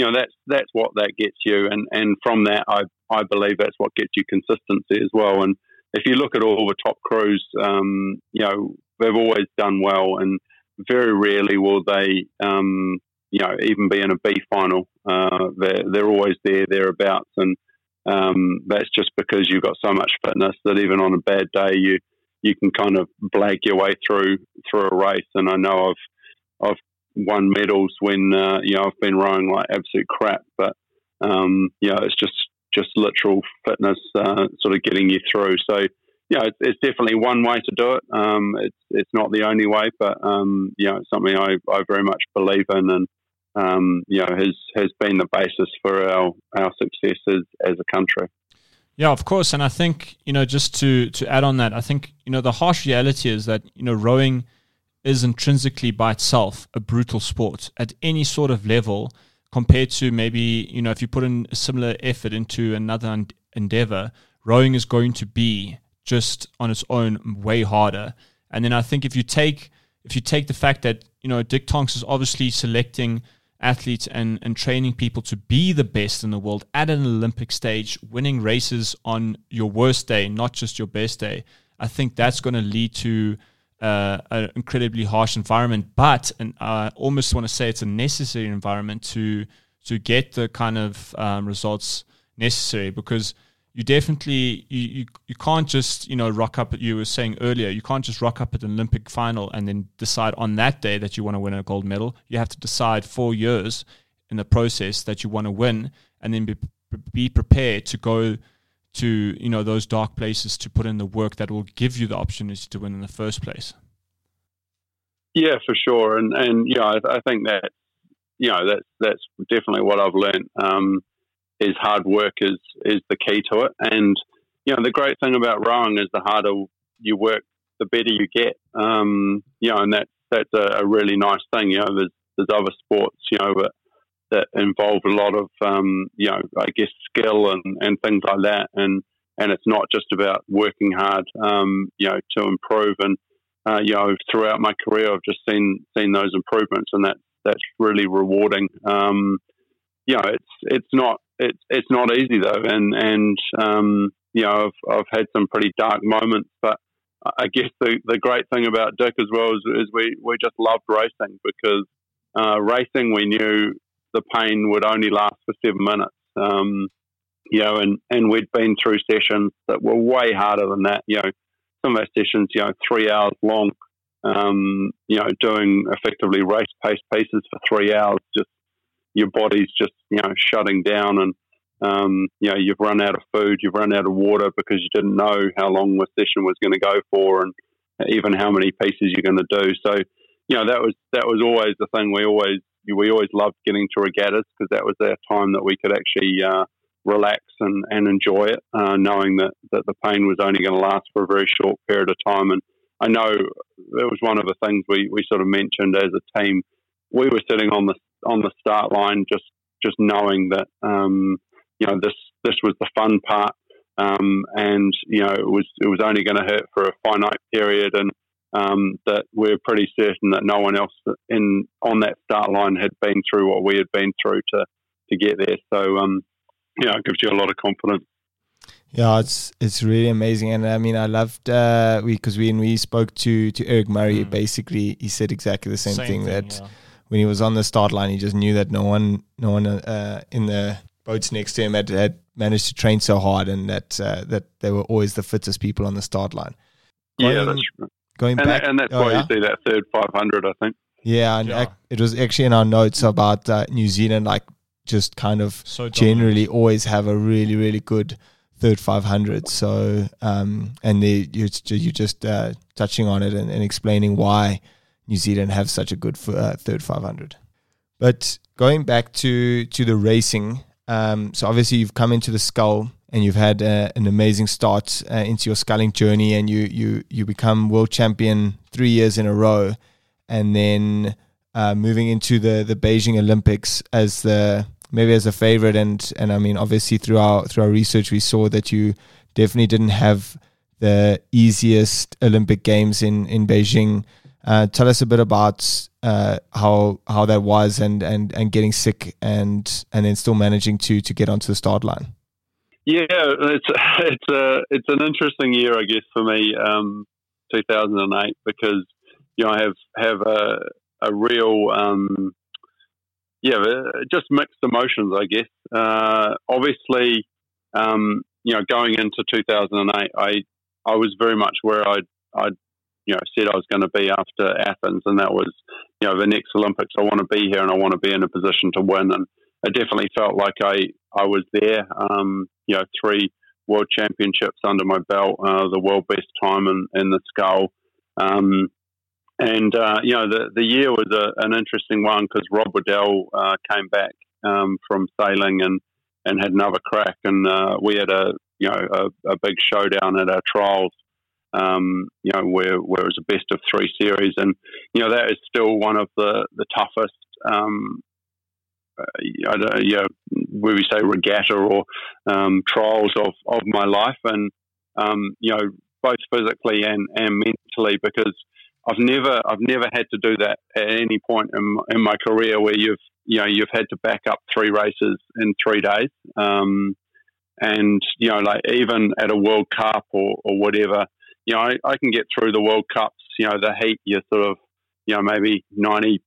you know that's that's what that gets you, and and from that, I I believe that's what gets you consistency as well. And if you look at all the top crews, um, you know, they've always done well, and very rarely will they, um, you know, even be in a B final. Uh, they're they're always there thereabouts, and um, that's just because you've got so much fitness that even on a bad day, you you can kind of blag your way through through a race. And I know I've I've won medals when uh, you know I've been rowing like absolute crap, but um, you know it's just just literal fitness uh, sort of getting you through. So you know, it's, it's, definitely one way to do it. Um, it's it's not the only way, but um, you know, it's something I, I very much believe in, and um, you know, has has been the basis for our our successes as a country. Yeah, of course, and I think you know just to to add on that, I think you know the harsh reality is that you know rowing is intrinsically by itself a brutal sport at any sort of level compared to maybe you know if you put in a similar effort into another endeavor rowing is going to be just on its own way harder. And then i think if you take if you take the fact that you know dick tonks is obviously selecting athletes and, and training people to be the best in the world at an olympic stage winning races on your worst day not just your best day i think that's going to lead to uh, an incredibly harsh environment, but and I almost want to say it's a necessary environment to to get the kind of um, results necessary because you definitely you, you you can't just you know rock up you were saying earlier you can't just rock up at an Olympic final and then decide on that day that you want to win a gold medal. You have to decide four years in the process that you want to win and then be be prepared to go to you know those dark places to put in the work that will give you the opportunity to win in the first place. Yeah, for sure, and and you know I, I think that you know that's that's definitely what I've learned. Um, is hard work is is the key to it, and you know the great thing about rowing is the harder you work, the better you get. Um, you know, and that's that's a, a really nice thing. You know, there's there's other sports, you know, but that involve a lot of um, you know I guess skill and, and things like that. And and it's not just about working hard um, you know to improve. And uh, you know throughout my career I've just seen seen those improvements and that that's really rewarding. Um, you know it's it's not it's it's not easy though. And and um, you know I've, I've had some pretty dark moments but I guess the, the great thing about Dick as well is, is we, we just loved racing because uh, racing we knew the pain would only last for seven minutes. Um, you know, and, and we'd been through sessions that were way harder than that. You know, some of our sessions, you know, three hours long, um, you know, doing effectively race pace pieces for three hours, just your body's just, you know, shutting down and, um, you know, you've run out of food, you've run out of water because you didn't know how long the session was going to go for and even how many pieces you're going to do. So, you know, that was, that was always the thing we always we always loved getting to regattas because that was our time that we could actually uh, relax and, and enjoy it, uh, knowing that, that the pain was only going to last for a very short period of time. And I know it was one of the things we, we sort of mentioned as a team. We were sitting on the on the start line, just just knowing that um, you know this this was the fun part, um, and you know it was it was only going to hurt for a finite period, and um, that we're pretty certain that no one else in on that start line had been through what we had been through to to get there. So, um, yeah, it gives you a lot of confidence. Yeah, it's it's really amazing, and I mean, I loved uh, we because when we spoke to to Eric Murray, mm. basically he said exactly the same, same thing, thing, that yeah. when he was on the start line, he just knew that no one no one uh, in the boats next to him had, had managed to train so hard, and that uh, that they were always the fittest people on the start line. Yeah, that's true. Going and back, that, and that's oh, why yeah? you see that third 500, I think. Yeah, and yeah. it was actually in our notes about uh, New Zealand, like just kind of so generally always have a really, really good third 500. So, um, and the, you you just uh, touching on it and, and, explaining why New Zealand have such a good uh, third 500. But going back to to the racing, um, so obviously you've come into the scull and you've had uh, an amazing start uh, into your sculling journey, and you you you become world champion three years in a row, and then uh, moving into the the Beijing Olympics as the maybe as a favorite, and and I mean obviously through our through our research we saw that you definitely didn't have the easiest Olympic Games in in Beijing. Uh, tell us a bit about uh, how how that was, and, and, and getting sick, and and then still managing to to get onto the start line. Yeah, it's *laughs* it's a it's an interesting year, I guess, for me, um, 2008, because you know I have have a a real um, yeah, just mixed emotions, I guess. Uh, obviously, um, you know, going into 2008, I I was very much where I I you know said I was going to be after Athens, and that was you know the next Olympics. I want to be here, and I want to be in a position to win, and I definitely felt like I I was there. Um, you know, three world championships under my belt, uh, the world best time in, in the scull. Um, and uh, you know the the year was a, an interesting one because Rob Waddell uh, came back um, from sailing and and had another crack, and uh, we had a you know a, a, big showdown at our trials. Um, you know where where it was a best of three series, and you know that is still one of the the toughest. Um, you know, where we say regatta or um, trials of, of my life, and um, you know both physically and, and mentally because I've never I've never had to do that at any point in, in my career where you've you know you've had to back up three races in three days, um, and you know like even at a World Cup or, or whatever, you know I, I, can get through the World Cups. You know the heat, you're sort of you know maybe 90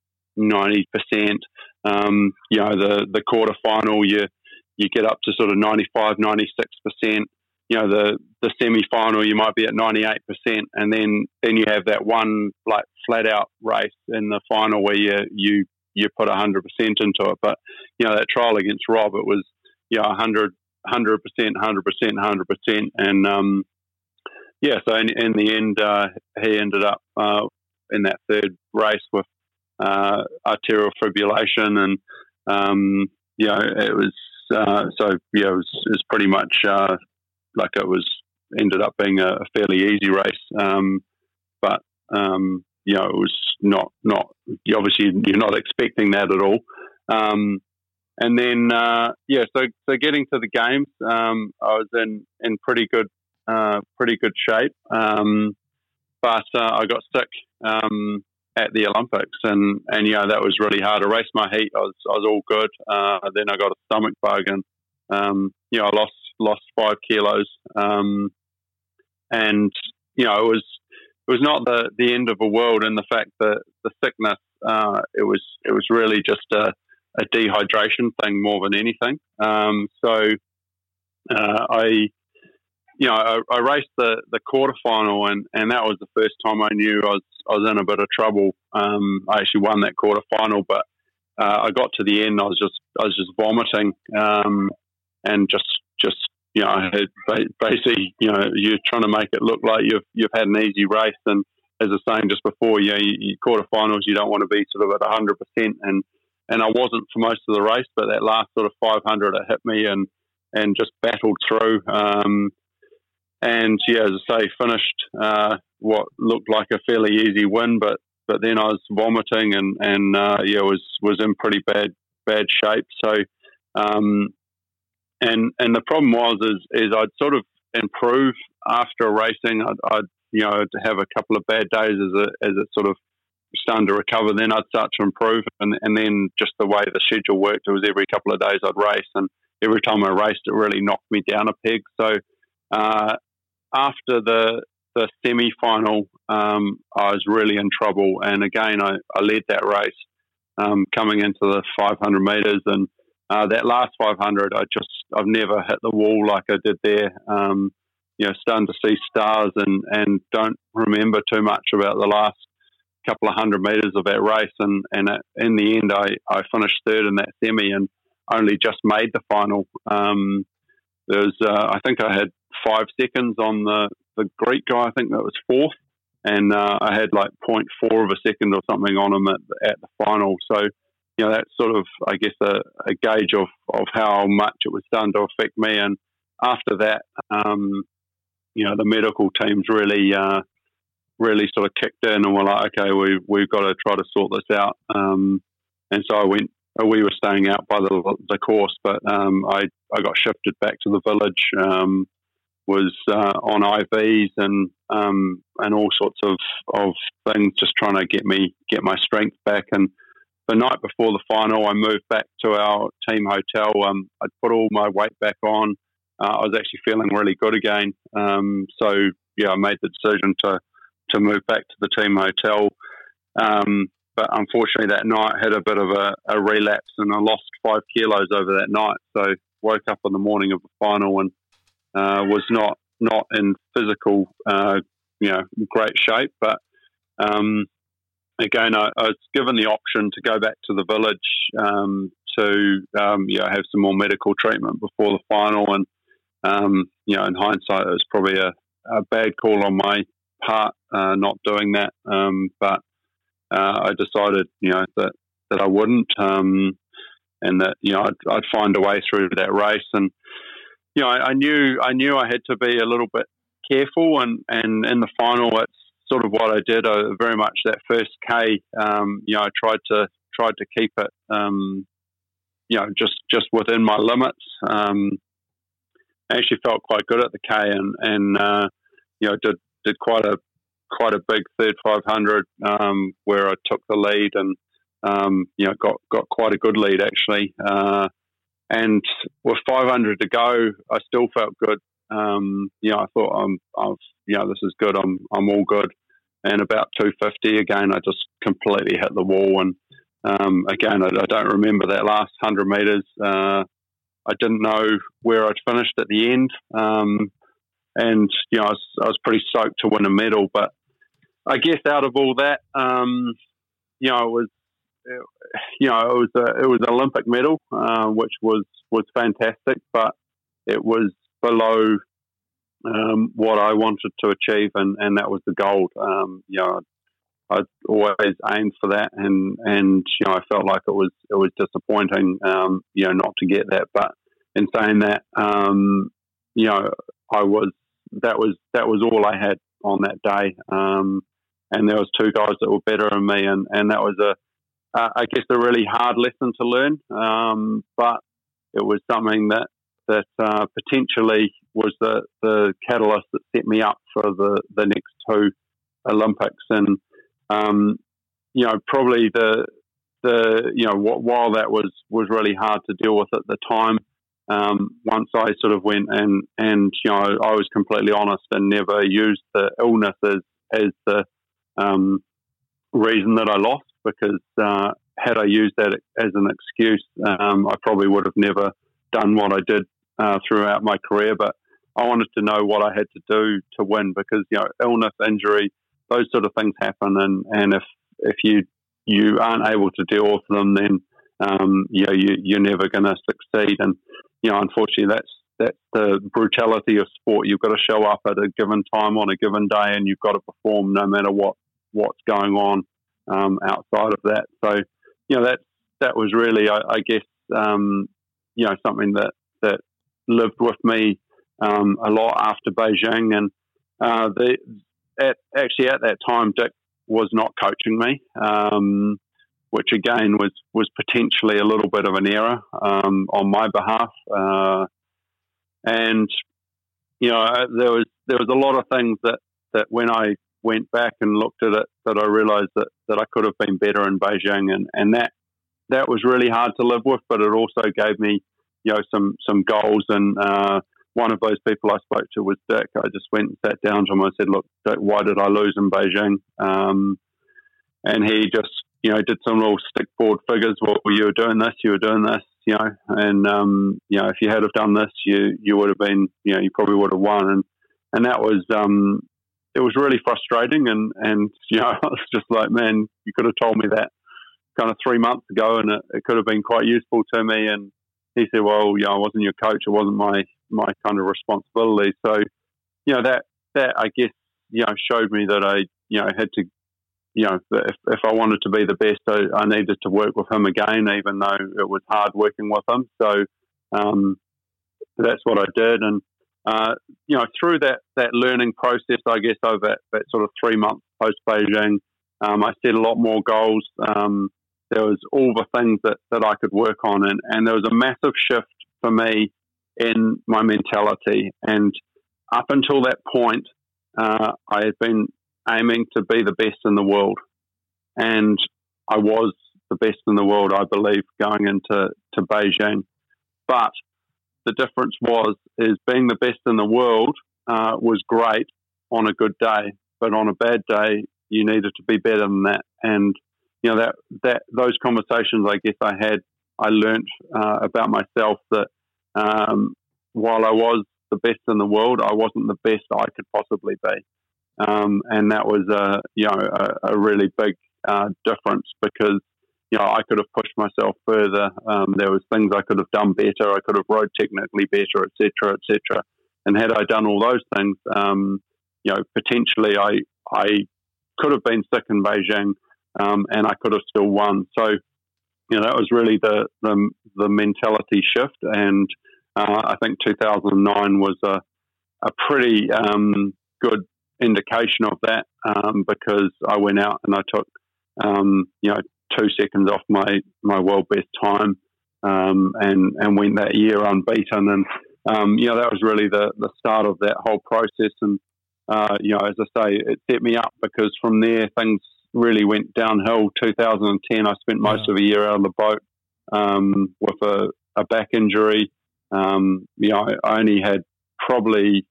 percent. Um, you know the the quarter final, you you get up to sort of 95, 96 percent you know the the semi final you might be at ninety eight percent, and then then you have that one like flat out race in the final where you you you put hundred percent into it. But you know that trial against Rob, it was you know hundred hundred percent, hundred percent, hundred percent, and um, yeah. So in, in the end, uh, he ended up uh, in that third race with uh, arterial fibrillation, and um, you know it was uh, so yeah, it was, it was pretty much uh, like it was ended up being a, fairly easy race. Um, but um, you know, it was not not obviously you're not expecting that at all. Um, and then uh, yeah, so so getting to the games, um, I was in in pretty good uh, pretty good shape. Um, but uh, I got sick um, at the Olympics, and and yeah, that was really hard. I raced my heat. I was I was all good. Uh, then I got a stomach bug, and um, you know, I lost lost five kilos, um, and you know it was it was not the the end of the world in the fact that the sickness uh, it was it was really just a, a dehydration thing more than anything. Um, so uh, I you know I, I, raced the the quarterfinal and and that was the first time I knew I was I was in a bit of trouble. Um, I actually won that quarterfinal, but uh, I got to the end. I was just I was just vomiting um, and just just you know, I had basically, you know, you're trying to make it look like you've you've had an easy race. And as I was saying just before, you know, you, you quarterfinals, you don't want to be sort of at 100 percent. And and I wasn't for most of the race, but that last sort of 500, it hit me and and just battled through. Um, and yeah, as I say, finished uh, what looked like a fairly easy win, but but then I was vomiting and and uh, yeah, was was in pretty bad bad shape. So um, and and the problem was is is I'd sort of improve after racing. I'd, I'd you know have a couple of bad days as it as it sort of starting to recover. Then I'd start to improve, and and then just the way the schedule worked, it was every couple of days I'd race, and every time I raced, it really knocked me down a peg. So uh, after the the semi final, um, I was really in trouble, and again I, I led that race um, coming into the 500 meters and uh, that last 500, I just I've never hit the wall like I did there. Um, you know, starting to see stars and and don't remember too much about the last couple of hundred meters of that race. And and in the end, I I finished third in that semi and only just made the final. Um, uh, I think I had five seconds on the the Greek guy. I think that was fourth, and uh, I had like 0.4 of a second or something on him at, at the final. So you know, that's sort of, I guess, a, a, gauge of, of how much it was done to affect me. And after that, um, you know, the medical teams really, uh, really sort of kicked in and were like, okay, we, we've got to try to sort this out. Um, and so I went, we were staying out by the, the course, but um, I, I got shifted back to the village, um, was uh, on IVs and um, and all sorts of, of things, just trying to get me get my strength back. And the night before the final, I moved back to our team hotel. Um, I'd put all my weight back on. Uh, I was actually feeling really good again. Um, so yeah, I made the decision to to move back to the team hotel. Um, but unfortunately, that night had a bit of a, a, relapse, and I lost five kilos over that night. So woke up in the morning of the final and uh, was not not in physical, uh, you know, great shape, but um, again, I, I, was given the option to go back to the village um, to um, you know, have some more medical treatment before the final. And um, you know, in hindsight, it was probably a, a bad call on my part uh, not doing that. Um, but uh, I decided, you know, that that I wouldn't, and that you know I'd, I'd, find a way through that race. And you know, I, I, knew I knew I had to be a little bit careful, and and in the final, it's sort of what I did. I, very much that first K, um, you know, I tried to tried to keep it, um, you know, just just within my limits. Um, I actually felt quite good at the K, and and uh, you know did did quite a quite a big third 500 um, where I took the lead and um, you know got got quite a good lead actually. Uh, and with 500 to go, I still felt good. Um, you know, I thought I'm, I've, you know, this is good. I'm, I'm all good. And about 250 again, I just completely hit the wall. And um, again, I, I, don't remember that last 100 meters. Uh, I didn't know where I'd finished at the end. Um, and, you know, I was, I was, pretty stoked to win a medal. But I guess out of all that, um, you know, it was, *laughs* you know, it was a, it was an Olympic medal, uh, which was, was fantastic, but it was below um, what I wanted to achieve, and, and that was the gold. Um, you know, I always aimed for that, and and you know I felt like it was it was disappointing, um, you know, not to get that. But in saying that, um, you know, I was that was that was all I had on that day, um, and there was two guys that were better than me, and and that was a uh, I guess a really hard lesson to learn, um, but it was something that that uh, potentially was the, the catalyst that set me up for the, the next two Olympics. And um, you know, probably the the you know while that was was really hard to deal with at the time. Um, once I sort of went and and you know I was completely honest and never used the illness as as the um, reason that I lost because uh, had I used that as an excuse, um, I probably would have never done what I did uh, throughout my career. But I wanted to know what I had to do to win because you know illness, injury, those sort of things happen, and and if if you you aren't able to deal with them, then um, you know you, you're never going to succeed. And you know, unfortunately, that's that's the brutality of sport. You've got to show up at a given time on a given day, and you've got to perform no matter what what's going on um, outside of that. So, you know, that that was really, I, I guess, um, you know, something that that lived with me um, a lot after Beijing, and uh, the at, actually at that time, Dick was not coaching me, um, which again was was potentially a little bit of an error um, on my behalf, uh, and you know there was there was a lot of things that that when I went back and looked at it that I realised that, that I could have been better in Beijing, and, and that that was really hard to live with. But it also gave me, you know, some some goals. And uh, one of those people I spoke to was Dick. I just went and sat down to him. and said, "Look, Dick, why did I lose in Beijing?" Um, and he just, you know, did some little stick board figures. Well, you were doing this, you were doing this, you know, and um, you know, if you had have done this, you you would have been, you know, you probably would have won. And and that was um, it was really frustrating. And, and, you know, *laughs* I was just like, man, you could have told me that kind of three months ago and it, it could have been quite useful to me. And he said, well, you know, I wasn't your coach. It wasn't my, my kind of responsibility. So, you know, that, that I guess, you know, showed me that I, you know, had to, you know, if, if I wanted to be the best, I, I needed to work with him again, even though it was hard working with him. So, um, that's what I did. And, uh, you know, through that, that learning process, I guess over that, sort of three months post Beijing, um, I set a lot more goals. Um, there was all the things that, that I could work on, and, and there was a massive shift for me in my mentality. And up until that point, uh, I had been aiming to be the best in the world, and I was the best in the world, I believe, going into to Beijing. But the difference was is being the best in the world uh, was great on a good day, but on a bad day you needed to be better than that. And you know that that those conversations I guess I had, I learned uh, about myself that um, while I was the best in the world, I wasn't the best I could possibly be. Um, and that was a you know a, a really big uh, difference because you know, I could have pushed myself further. Um, there was things I could have done better. I could have rode technically better, etc., etc. And had I done all those things, um, you know, potentially I I could have been sick in Beijing, um, and I could have still won. So, you know, that was really the the, the mentality shift, and uh, I think 2009 was a a pretty um, good indication of that um, because I went out and I took um, you know two seconds off my my world best time um, and and went that year unbeaten and um, you know that was really the the start of that whole process and uh, you know as I say it set me up because from there things really went downhill 2010 I spent most yeah. of a year out of the boat um, with a, a, back injury um, you know I only had probably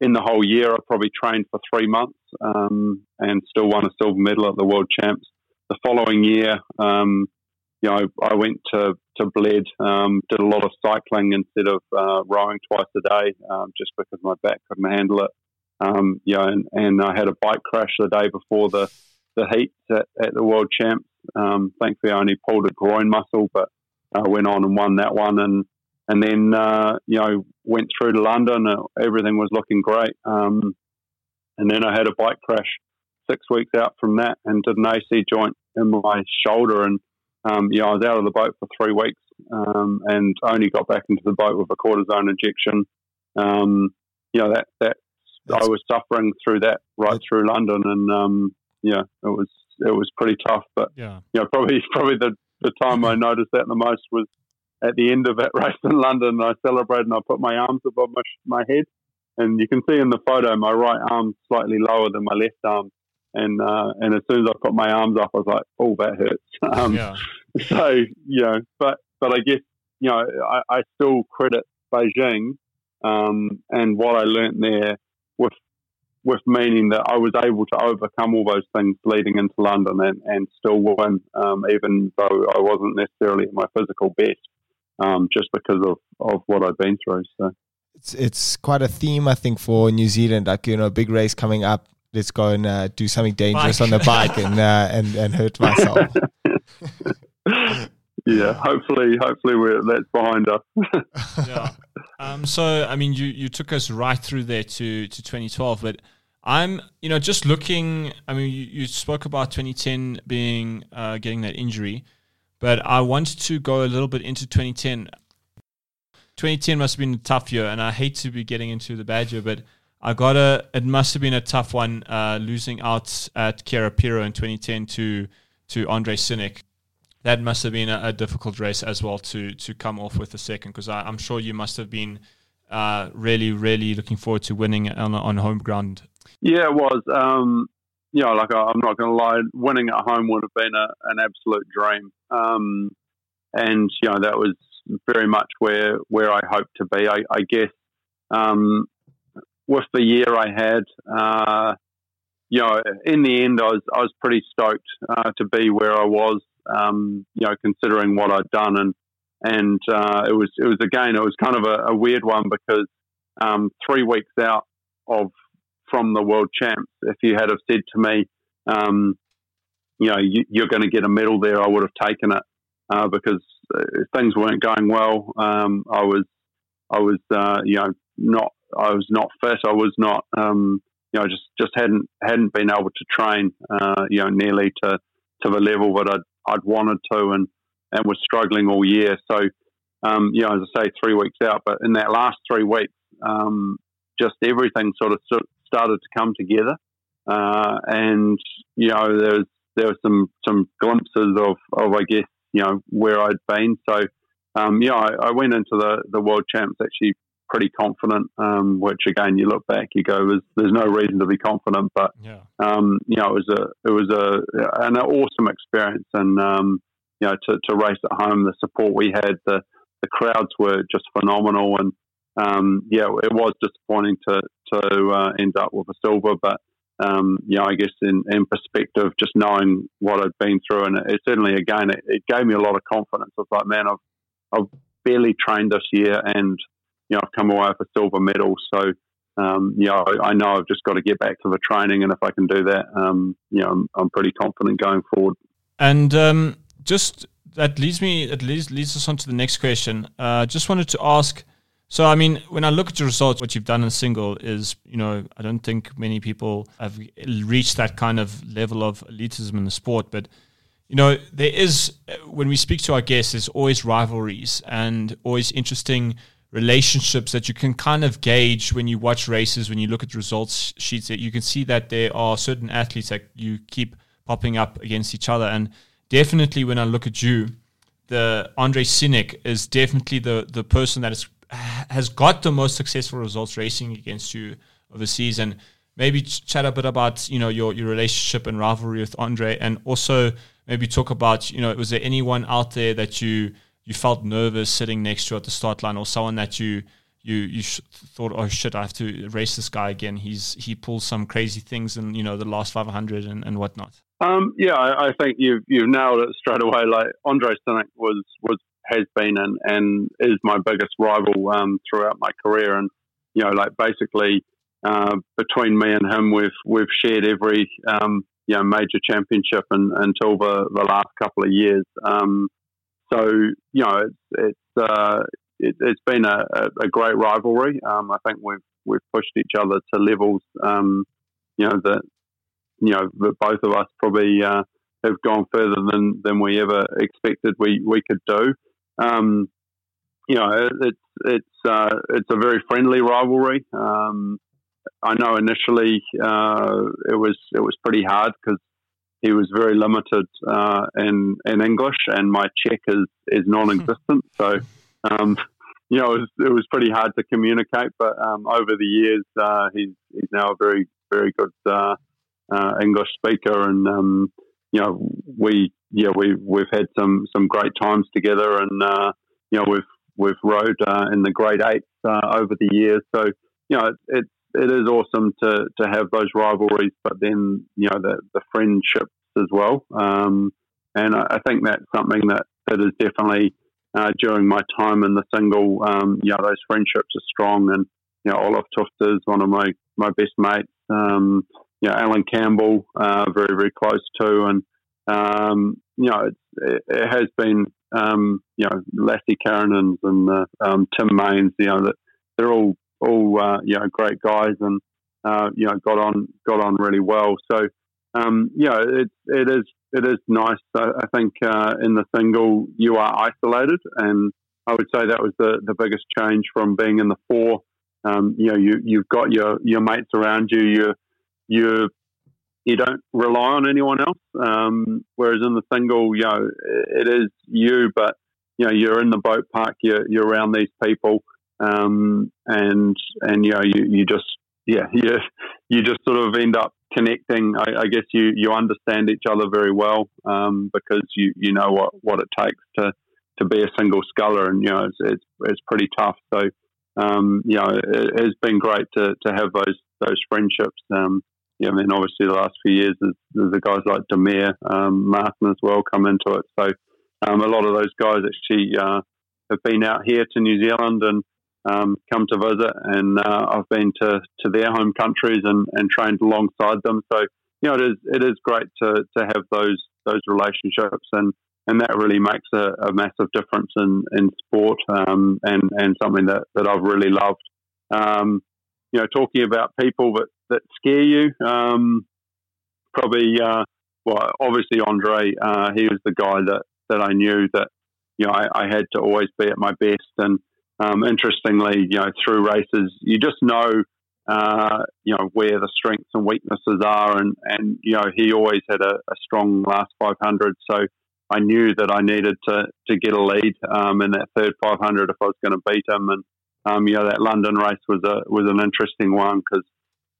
in the whole year, I probably trained for three months um, and still won a silver medal at the World Champs. The following year, um, you know, I went to to Bled, um, did a lot of cycling instead of uh, rowing twice a day, um, just because my back couldn't handle it. Um, you know, and, and I had a bike crash the day before the the heats at, at the World Champs. Um, thankfully, I only pulled a groin muscle, but I went on and won that one. And and then uh, you know went through to London. Uh, everything was looking great, um, and then I had a bike crash six weeks out from that, and did an AC joint in my shoulder, and um, you know I was out of the boat for three weeks, um, and only got back into the boat with a cortisone injection. Um, you know that that That's, I was suffering through that right through London, and um, yeah, it was it was pretty tough. But yeah, you know probably *laughs* probably the the time I *laughs* noticed that the most was at the end of that *laughs* race in London, I celebrated and I put my arms above my, my head. And you can see in the photo, my right arm slightly lower than my left arm. And uh, and as soon as I put my arms up, I was like, "Oh, that hurts." *laughs* Um, yeah. So you know, but but I guess you know, I, I still credit Beijing um, and what I learnt there with with meaning that I was able to overcome all those things leading into London and, and still win, um, even though I wasn't necessarily at my physical best um, just because of, of what I've been through. So it's it's quite a theme, I think, for New Zealand. Like you know, big race coming up. Let's go and uh, do something dangerous bike. on the bike and uh, and and hurt *laughs* myself. yeah, hopefully, hopefully we're that's behind us. *laughs* yeah. Um, so I mean, you you took us right through there to to 2012, but. I'm, you know, just looking. I mean, you, you spoke about 2010 being uh, getting that injury. But I wanted to go a little bit into 2010. 2010 must have been a tough year, and I hate to be getting into the bad year, but I got a. It must have been a tough one, uh, losing out at Karapiro in 2010 to to Andre Synek. That must have been a, a, difficult race as well to to come off with a second, because I'm sure you must have been uh, really, really looking forward to winning on on home ground. Yeah, it was. Um, you know, like I'm not going to lie, winning at home would have been a, an absolute dream. Um, and you know that was very much where where I hoped to be. I, I guess um, with the year I had, uh, you know, in the end, I was I was pretty stoked uh, to be where I was. Um, you know, considering what I'd done, and and uh, it was it was again it was kind of a, a weird one because um, three weeks out of from the world champs. If you had have said to me, um, you know, you, are going to get a medal there, I would have taken it uh, because uh, things weren't going well. Um, I was, I was, uh, you know, not, I was not fit. I was not, um, you know, just just hadn't hadn't been able to train, uh, you know, nearly to to the level that I'd I'd wanted to, and and was struggling all year. So, um, you know, as I say, three weeks out, but in that last three weeks, um, just everything sort of started to come together. Uh, and you know, there was there were some some glimpses of, of I guess you know where I'd been. So um, yeah, I, I, went into the the world champs actually pretty confident. Um, which again, you look back, you go, there's, there's no reason to be confident, but yeah. um, you know, it was a it was a an awesome experience, and um, you know, to, to race at home, the support we had, the the crowds were just phenomenal, and um, yeah, it was disappointing to to uh, end up with a silver, but um, you know, I guess in, in perspective, just knowing what I'd been through, and it, it certainly again it, it, gave me a lot of confidence. I was like, man, I've I've barely trained this year, and you know, I've come away with a silver medal. So, um, you know, I, I, know I've just got to get back to the training, and if I can do that, um, you know, I'm, I'm pretty confident going forward. And um, just that leads me, at least leads us on to the next question. Uh, just wanted to ask so, I mean, when I look at your results, what you've done in single is, you know, I don't think many people have reached that kind of level of elitism in the sport. But you know, there is, when we speak to our guests, there's always rivalries and always interesting relationships that you can kind of gauge when you watch races, when you look at results sheets, that you can see that there are certain athletes that you keep popping up against each other. And definitely when I look at you, the Andre Synek is definitely the, the person that is, has got the most successful results racing against you overseas. And maybe chat a bit about, you know, your, your relationship and rivalry with Andre and also – maybe talk about, you know, was there anyone out there that you you felt nervous sitting next to at the start line, or someone that you you you sh- thought, oh shit, I have to race this guy again. He's he pulls some crazy things in you know the last 500 and, and whatnot. Um, yeah, I, I, think you've you've nailed it straight away. Like Andre Synek was was has been and and is my biggest rival um, throughout my career, and you know, like basically uh, between me and him, we've we've shared every um, you know major championship and, until the, the last couple of years. Um, so you know it's it's uh, it, has been a, a, great rivalry. Um, I think we've we've pushed each other to levels um, you know that you know that both of us probably uh, have gone further than, than we ever expected we, we could do. Um, you know, it's it's uh, it's a very friendly rivalry. Um, I know initially uh, it was it was pretty hard because he was very limited uh, in in English, and my Czech is is non-existent. so, um, *laughs* you know, it was, it was, pretty hard to communicate. But um, over the years, uh, he's he's now a very very good uh, uh, English speaker, and um, you know, we yeah we we've had some some great times together, and uh, you know we've we've rode in the grade eights over the years. So you know, it, it's it is awesome to to have those rivalries, but then you know the the friendships as well. Um, and I, I, think that's something that that is definitely uh, during my time in the single. Um, you know, those friendships are strong, and you know, Olaf Tufte is one of my my best mates. Um, you know, Alan Campbell, uh, very very close to, and um, you know, it, it, has been um, you know Lassi Karonens and uh, um, Tim Maeyens. You know that they're all all uh, you know great guys and uh, you know got on got on really well. So um, yeah, it it is it is nice. I, I think uh, in the single you are isolated, and I would say that was the, the biggest change from being in the four. Um, you know, you you've got your your mates around you. You you you don't rely on anyone else. Um, whereas in the single, you know, it is you, but you know, you're in the boat park. You're you're around these people um, and and you know you, you just yeah *laughs* you you just sort of end up connecting. I, I guess you you understand each other very well um, because you you know what what it takes to to be a single sculler, and you know it's it's, it's pretty tough. So um, you know it, has been great to to have those those friendships. Um, yeah, I mean, obviously the last few years, there's, there's the guys like Damir, um, Martin as well come into it. So um, a lot of those guys actually uh, have been out here to New Zealand and um, come to visit, and uh, I've been to, to their home countries and, and trained alongside them. So you know, it is it is great to, to have those those relationships, and, and that really makes a, a massive difference in in sport, um, and and something that, that I've really loved. Um, you know, talking about people that that scare you, um, probably. Uh, well, obviously Andre, uh, he was the guy that, that I knew that you know I, I had to always be at my best, and um, interestingly, you know, through races, you just know, uh, you know, where the strengths and weaknesses are, and and you know, he always had a, a strong last 500, so I knew that I needed to to get a lead um, in that third 500 if I was going to beat him, and um, you know, that London race was a was an interesting one because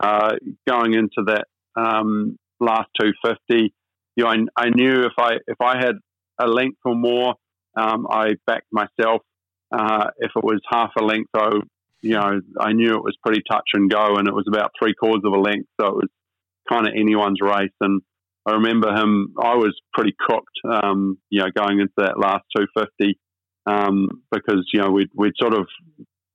uh, going into that um, last 250, you know, I, I knew if I if I had a length or more, um, I backed myself uh, if it was half a length, though, you know, I knew it was pretty touch and go, and it was about three quarters of a length, so it was kind of anyone's race. And I remember him; I was pretty cooked, um, you know, going into that last 250 um, because you know we'd we'd sort of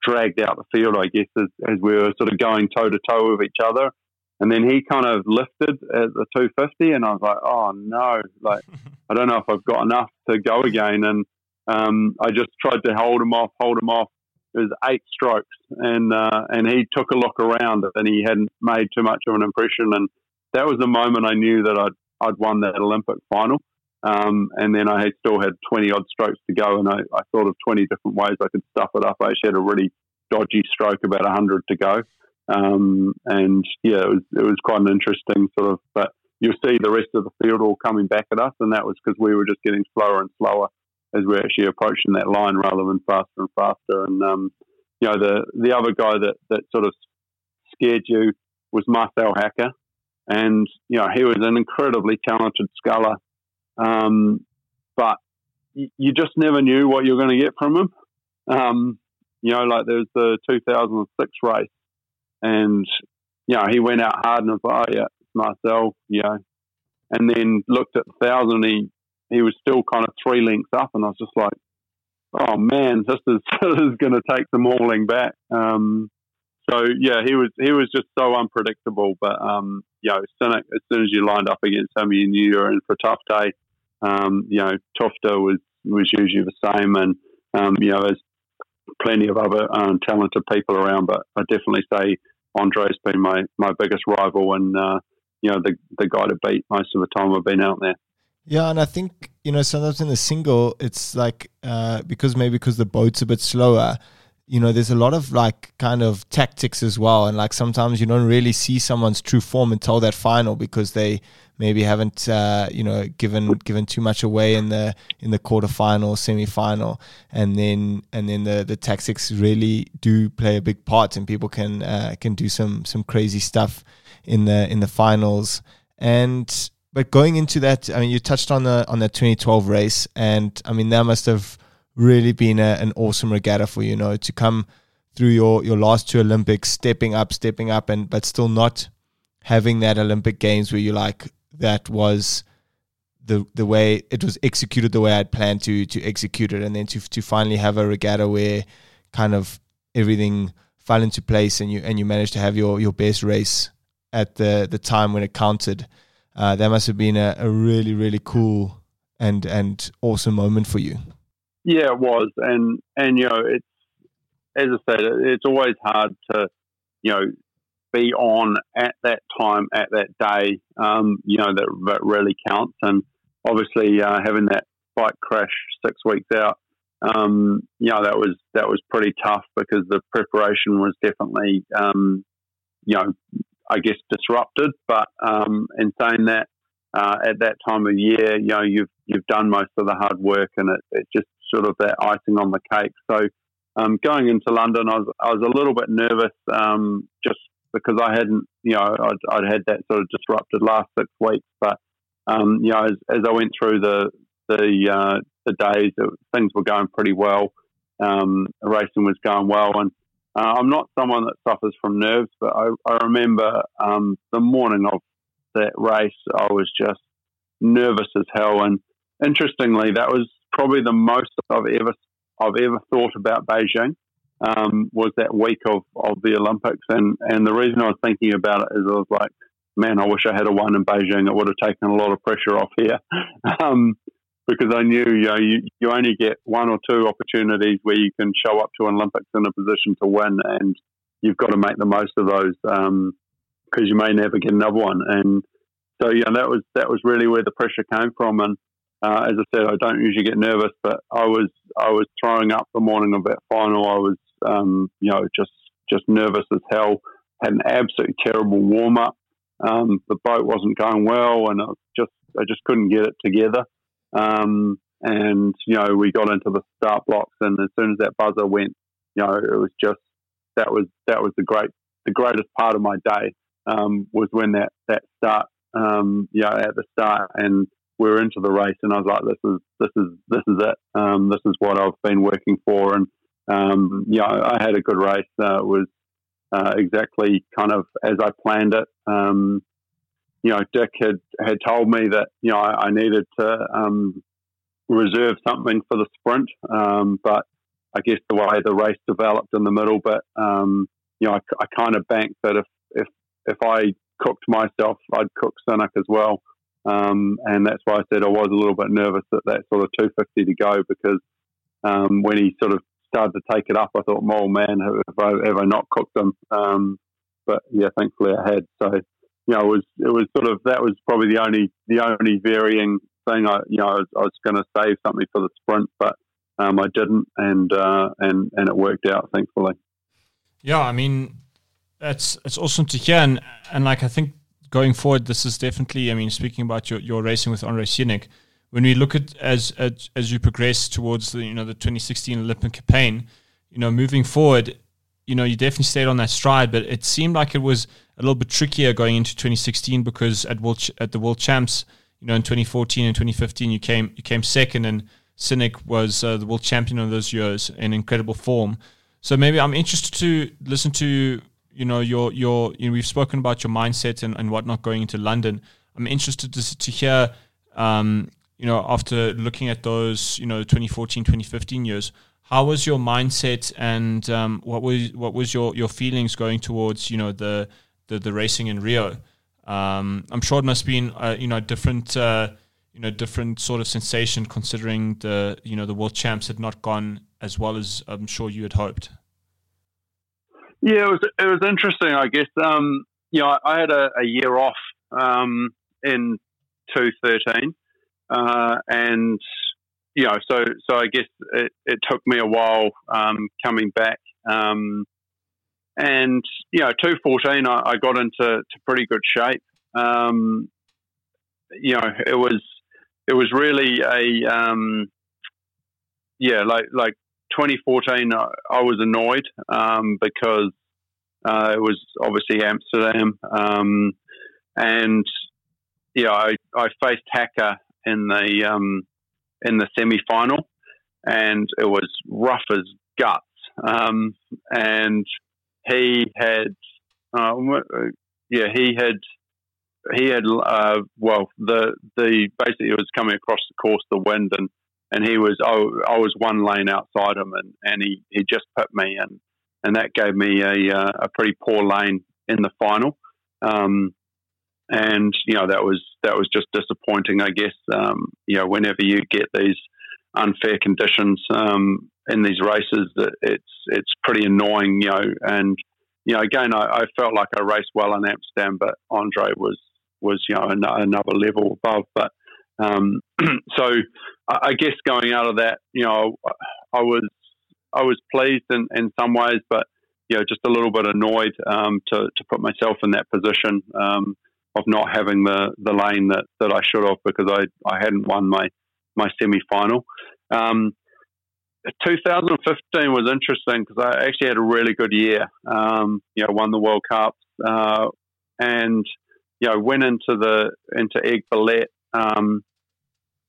dragged out the field, I guess, as, as we were sort of going toe to toe with each other. And then he kind of lifted at the 250, and I was like, "Oh no! Like, *laughs* I don't know if I've got enough to go again." And um, I just tried to hold him off, hold him off. It was eight strokes, and uh, and he took a look around, and he hadn't made too much of an impression. And that was the moment I knew that I'd I'd won that Olympic final. Um, and then I had still had 20 odd strokes to go, and I, I, thought of 20 different ways I could stuff it up. I actually had a really dodgy stroke about 100 to go. Um, and yeah, it was, it was quite an interesting sort of, but you'll see the rest of the field all coming back at us, and that was because we were just getting slower and slower as we're actually approaching that line rather than faster and faster. And um, you know, the the other guy that that sort of scared you was Marcel Hacker, and you know he was an incredibly talented sculler, um, but you just never knew what you were going to get from him. Um, you know, like there was the 2006 race, and you know he went out hard and was like, oh yeah, Marcel, you know, and then looked at the thousand, he he was still kind of three lengths up, and I was just like, oh man, *laughs* this is is going to take the mauling back. Um, so yeah, he was he was just so unpredictable. But um, you know, as soon as you lined up against him, you knew you were in for a tough day. Um, you know, Tufte was was usually the same, and um, you know, there's plenty of other um, talented people around. But I definitely say Andre's been my my biggest rival, and uh, you know, the the guy to beat most of the time I've been out there. Yeah, and I think you know sometimes in the single, it's like uh, because maybe because the boat's a bit slower, you know, there's a lot of like kind of tactics as well, and like sometimes you don't really see someone's true form until that final because they maybe haven't uh, you know given given too much away in the in the quarterfinal, semi-final, and then and then the the tactics really do play a big part, and people can uh, can do some some crazy stuff in the in the finals. And but going into that, I mean, you touched on the on the 2012 race, and I mean that must have really been a, an awesome regatta for you, you know, to come through your your last two Olympics, stepping up, stepping up, and but still not having that Olympic Games where you like that was the the way it was executed the way I'd planned to to execute it, and then to to finally have a regatta where kind of everything fell into place, and you and you managed to have your your best race at the the time when it counted uh, that must have been a, a really really cool and and awesome moment for you. Yeah, it was, and and you know it's as I said, it's always hard to you know be on at that time at that day. Um, you know that, that really counts, and obviously uh, having that bike crash six weeks out. Um, you know that was that was pretty tough because the preparation was definitely um, you know I guess, disrupted. But um, in saying that, uh, at that time of year, you know, you've you've done most of the hard work, and it, it's just sort of that icing on the cake. So um, going into London, I was I was a little bit nervous, um, just because I hadn't, you know, I'd, I'd, had that sort of disrupted last six weeks. But um, you know, as, as, I went through the the uh, the days, it, things were going pretty well. Um, racing was going well, and uh, I'm not someone that suffers from nerves, but I, I remember um, the morning of that race, I was just nervous as hell. And interestingly, that was probably the most I've ever I've ever thought about Beijing. Um, was that week of, of the Olympics, and and the reason I was thinking about it is I was like, man, I wish I had a one in Beijing. It would have taken a lot of pressure off here. *laughs* um, because I knew you know you, you only get one or two opportunities where you can show up to an Olympics in a position to win, and you've got to make the most of those because um, you may never get another one. And so yeah, that was that was really where the pressure came from. And uh, as I said, I don't usually get nervous, but I was I was throwing up the morning of that final. I was um, you know just just nervous as hell. Had an absolutely terrible warm up. Um, the boat wasn't going well, and I just I just couldn't get it together. Um, and you know, we got into the start blocks, and as soon as that buzzer went, you know, it was just that was that was the great the greatest part of my day um, was when that that start, um, you know, at the start, and we were into the race, and I was like, this is this is this is it. Um, this is what I've been working for, and um, yeah, I had a good race. Uh, it was uh, exactly kind of as I planned it. Um, you know, Dick had, had told me that, you know, I, I needed to um, reserve something for the sprint. Um, but I guess the way the race developed in the middle, but, um, you know, I, I kind of banked that if, if, if I cooked myself, I'd cook Synek as well. Um, and that's why I said I was a little bit nervous at that sort of 250 to go because um, when he sort of started to take it up, I thought, oh man, have I, have I not cooked them? Um, but yeah, thankfully I had. So, you know, it was it was sort of that was probably the only the only varying thing. I, you know, I was, was going to save something for the sprint, but um, I didn't, and uh, and and it worked out, thankfully. Yeah, I mean, that's it's awesome to hear, and and like I think going forward, this is definitely. I mean, speaking about your, your racing with Andre Synek, when we look at as, as as you progress towards the you know the 2016 Olympic campaign, you know, moving forward, you know, you definitely stayed on that stride, but it seemed like it was a little bit trickier going into 2016 because at world at the World Champs, you know, in 2014 and 2015, you came you came second, and Synek was uh, the world champion of those years in incredible form. So maybe I'm interested to listen to you know your your you know, we've spoken about your mindset and, and whatnot going into London. I'm interested to to hear um, you know after looking at those you know 2014 2015 years how was your mindset and um, what was what was your your feelings going towards you know the the, the racing in Rio um, I'm sure it must have been uh, you know different uh, you know different sort of sensation considering the you know the world champs had not gone as well as I'm sure you had hoped yeah, it was it was interesting. I guess um, you know I, had a, a, year off um, in two thirteen, uh, and you know so so I guess it, it took me a while um, coming back. Um, and you know, two fourteen, I, I, got into to pretty good shape. Um, you know, it was it was really a um, yeah, like like 2014, I, I was annoyed um, because uh, it was obviously Amsterdam, um, and yeah, I, I faced Hacker in the um, in the semi final, and it was rough as guts. Um, and he had, uh, yeah, he had he had uh, well the the basically it was coming across the course the wind and and he was oh, I was one lane outside him, and, and he, he just put me, and and that gave me a uh, a pretty poor lane in the final. Um, and you know that was that was just disappointing. I guess um, you know whenever you get these unfair conditions um, in these races, that it's it's pretty annoying. You know, and you know again, I, I, felt like I raced well in Amsterdam, but Andre was was you know another level above. But um, *clears throat* so I guess going out of that, you know, I was I was pleased in, in some ways, but you know, just a little bit annoyed um, to to put myself in that position um, of not having the, the lane that, that I should have because I, I hadn't won my my semi final. Um, 2015 was interesting because I actually had a really good year. Um, you know, won the World Cup uh, and you know went into the into Aiguebillette um,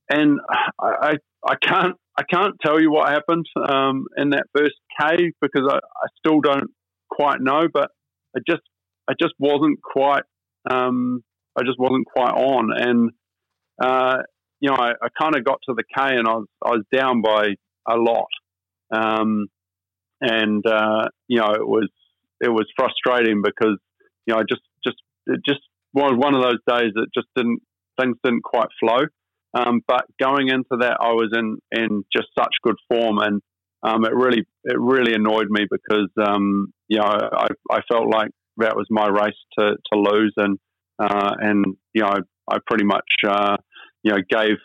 and I, I can't I can't tell you what happened um, in that first K because I, I, still don't quite know, but I just I just wasn't quite um, I just wasn't quite on, and uh, you know I, I kind of got to the K and I was I was down by a lot, um, and uh, you know it was it was frustrating because you know I just just it just was one of those days that just didn't things didn't quite flow. Um, but going into that, I was in, in just such good form, and um, it really it really annoyed me because um, you know I, I felt like that was my race to, to lose, and uh, and you know I, I pretty much uh, you know gave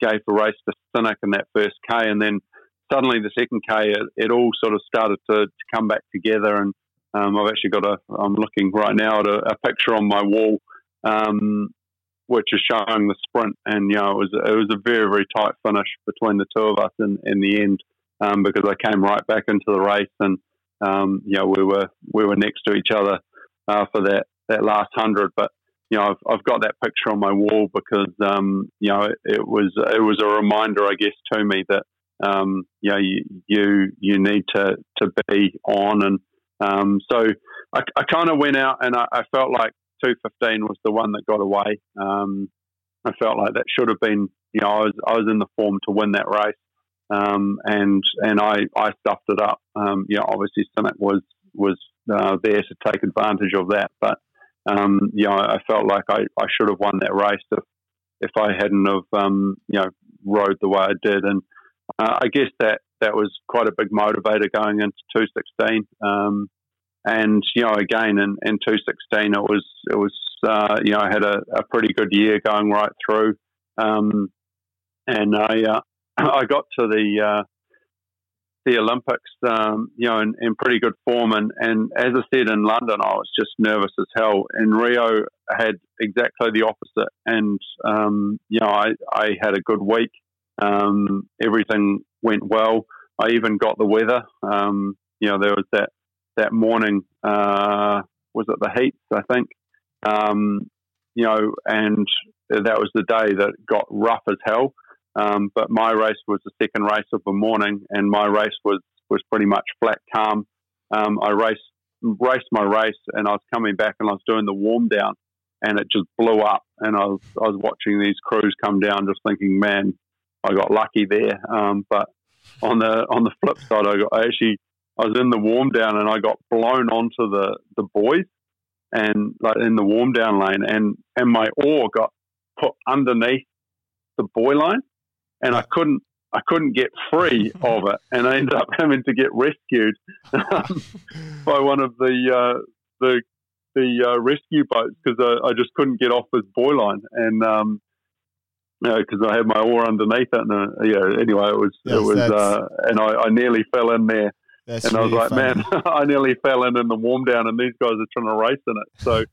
gave the race to Synek in that first K, and then suddenly the second K it, it all sort of started to, to come back together, and um, I've actually got a I'm looking right now at a, a picture on my wall um, which is showing the sprint. And you know, it was it was a very very tight finish between the two of us in, in the end um, because I came right back into the race, and um, you know we were we were next to each other uh, for that that last hundred. But you know, I've, I've got that picture on my wall because um, you know it, it, was it was a reminder, I guess, to me that um, you know you you, you need to to be on and. Um, so I, I kind of went out and I, I, felt like 215 was the one that got away. Um, I felt like that should have been, you know, I was I was in the form to win that race, um, and and I I stuffed it up. Um, you know, obviously Synek was was uh, there to take advantage of that, but um, you know, I felt like I, I should have won that race if if I hadn't have um, you know rode the way I did, and uh, I guess that that was quite a big motivator going into 216. Um, and you know, again in, in 2016, it was it was uh, you know I had a, a, pretty good year going right through. Um, and I uh, *clears throat* I got to the uh, the Olympics, um, you know, in, in, pretty good form. And, and as I said in London, I was just nervous as hell. In Rio, I had exactly the opposite. And, um, you know, I, I had a good week. Um, everything went well. I even got the weather. Um, you know, there was that, that morning, uh, was it the heats, I think? Um, you know, and that was the day that got rough as hell. Um, but my race was the second race of the morning, and my race was was pretty much flat calm. Um, I raced raced my race, and I was coming back, and I was doing the warm down, and it just blew up. And I was I was watching these crews come down, just thinking, man, I got lucky there. Um, but on the on the flip side, I, got, I actually I was in the warm down, and I got blown onto the the buoys, and like in the warm down lane, and and my oar got put underneath the buoy line and I couldn't I couldn't get free *laughs* of it, and I ended up having to get rescued um, *laughs* by one of the uh, the the uh, rescue boats because I, I, just couldn't get off this buoy line, and um, because I had my oar underneath it, and uh, yeah. Anyway, it was yes, it was, uh, and I, I, nearly fell in there, and really I was like, funny. man, *laughs* I nearly fell in in the warm down, and these guys are trying to race in it. So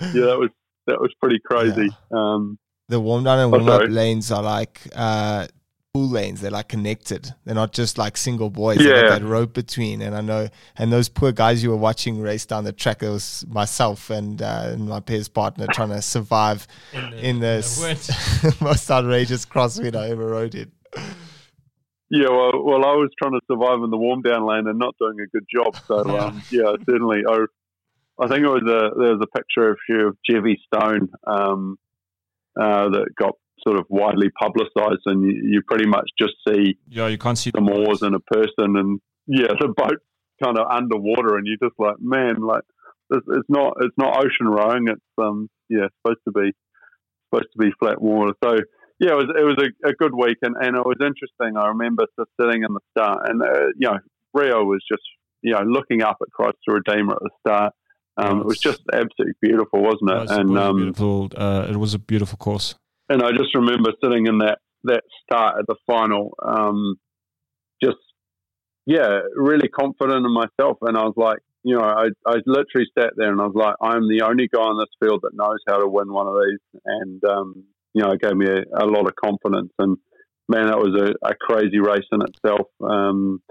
yeah, that was that was pretty crazy. Yeah. Um, the warm down and oh, warm up lanes are like uh, pool lanes. They're like connected. They're not just like single buoys. Yeah. that rope between. And I know, and those poor guys you were watching race down the track, it was myself and, uh, and my peers partner trying to survive in, the, in this *laughs* most outrageous crosswind I ever rode in. Yeah, well, well, I was trying to survive in the warm down lane and not doing a good job. So, *laughs* um, yeah, certainly. I, I think it was a there was a picture of you of Jevy Stone um, uh, that got sort of widely publicised, and you, you, pretty much just see yeah, you can't see the moors and a person, and yeah, the boat kind of underwater, and you're just like, man, like it's, it's not it's not ocean rowing, it's um yeah supposed to be supposed to be flat water. So yeah, it was it was a, a good week, and, and it was interesting. I remember just sitting in the start, and uh, you know Rio was just you know looking up at Christ the Redeemer at the start. Um, it was just absolutely beautiful, wasn't it? it was and um, beautiful. Uh, it was a beautiful course. And I just remember sitting in that that start at the final, um, just yeah, really confident in myself. And I was like, you know, I, I literally sat there and I was like, I'm the only guy in this field that knows how to win one of these. And um, you know, it gave me a, a, lot of confidence. And man, that was a, a crazy race in itself. Um,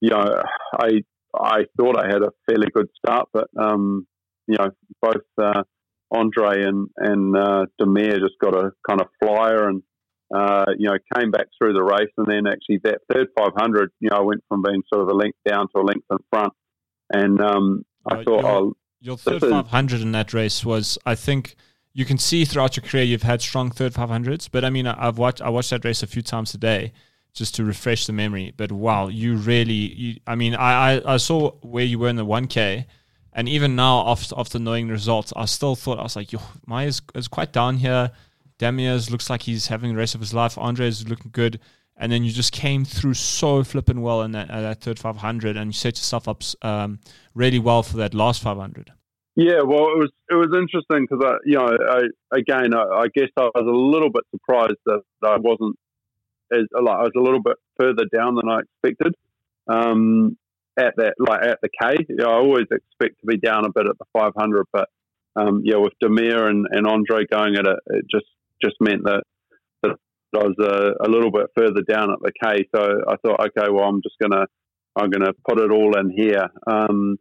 you know, I I thought I had a fairly good start, but um, you know, both uh, Andre and and uh, Damir just got a kind of flyer and uh, you know came back through the race, and then actually that third 500, you know, I went from being sort of a length down to a length in front, and um, I uh, thought, your, oh, your third 500 in that race was, I think. You can see throughout your career you've had strong third 500s, but I mean I've watched I watched that race a few times today, just to refresh the memory. But wow, you really, you, I mean, I, I, I, saw where you were in the 1K, and even now, after, after knowing the results, I still thought, I was like, yo, Mahé is, quite down here. Damir's looks like he's having the rest of his life. Andre is looking good. And then you just came through so flipping well in that, uh, that third 500, and you set yourself up um, really well for that last 500. Yeah, well, it was it was interesting because I, you know, I, again, I, I, guess I was a little bit surprised that, that I wasn't as like I was a little bit further down than I expected. Um, at that, like at the K, you know, I always expect to be down a bit at the 500, but um, yeah, with Damir and, and Andre going at it, it just just meant that, that I was a, a, little bit further down at the K. So I thought, okay, well, I'm just gonna I'm gonna put it all in here. Um,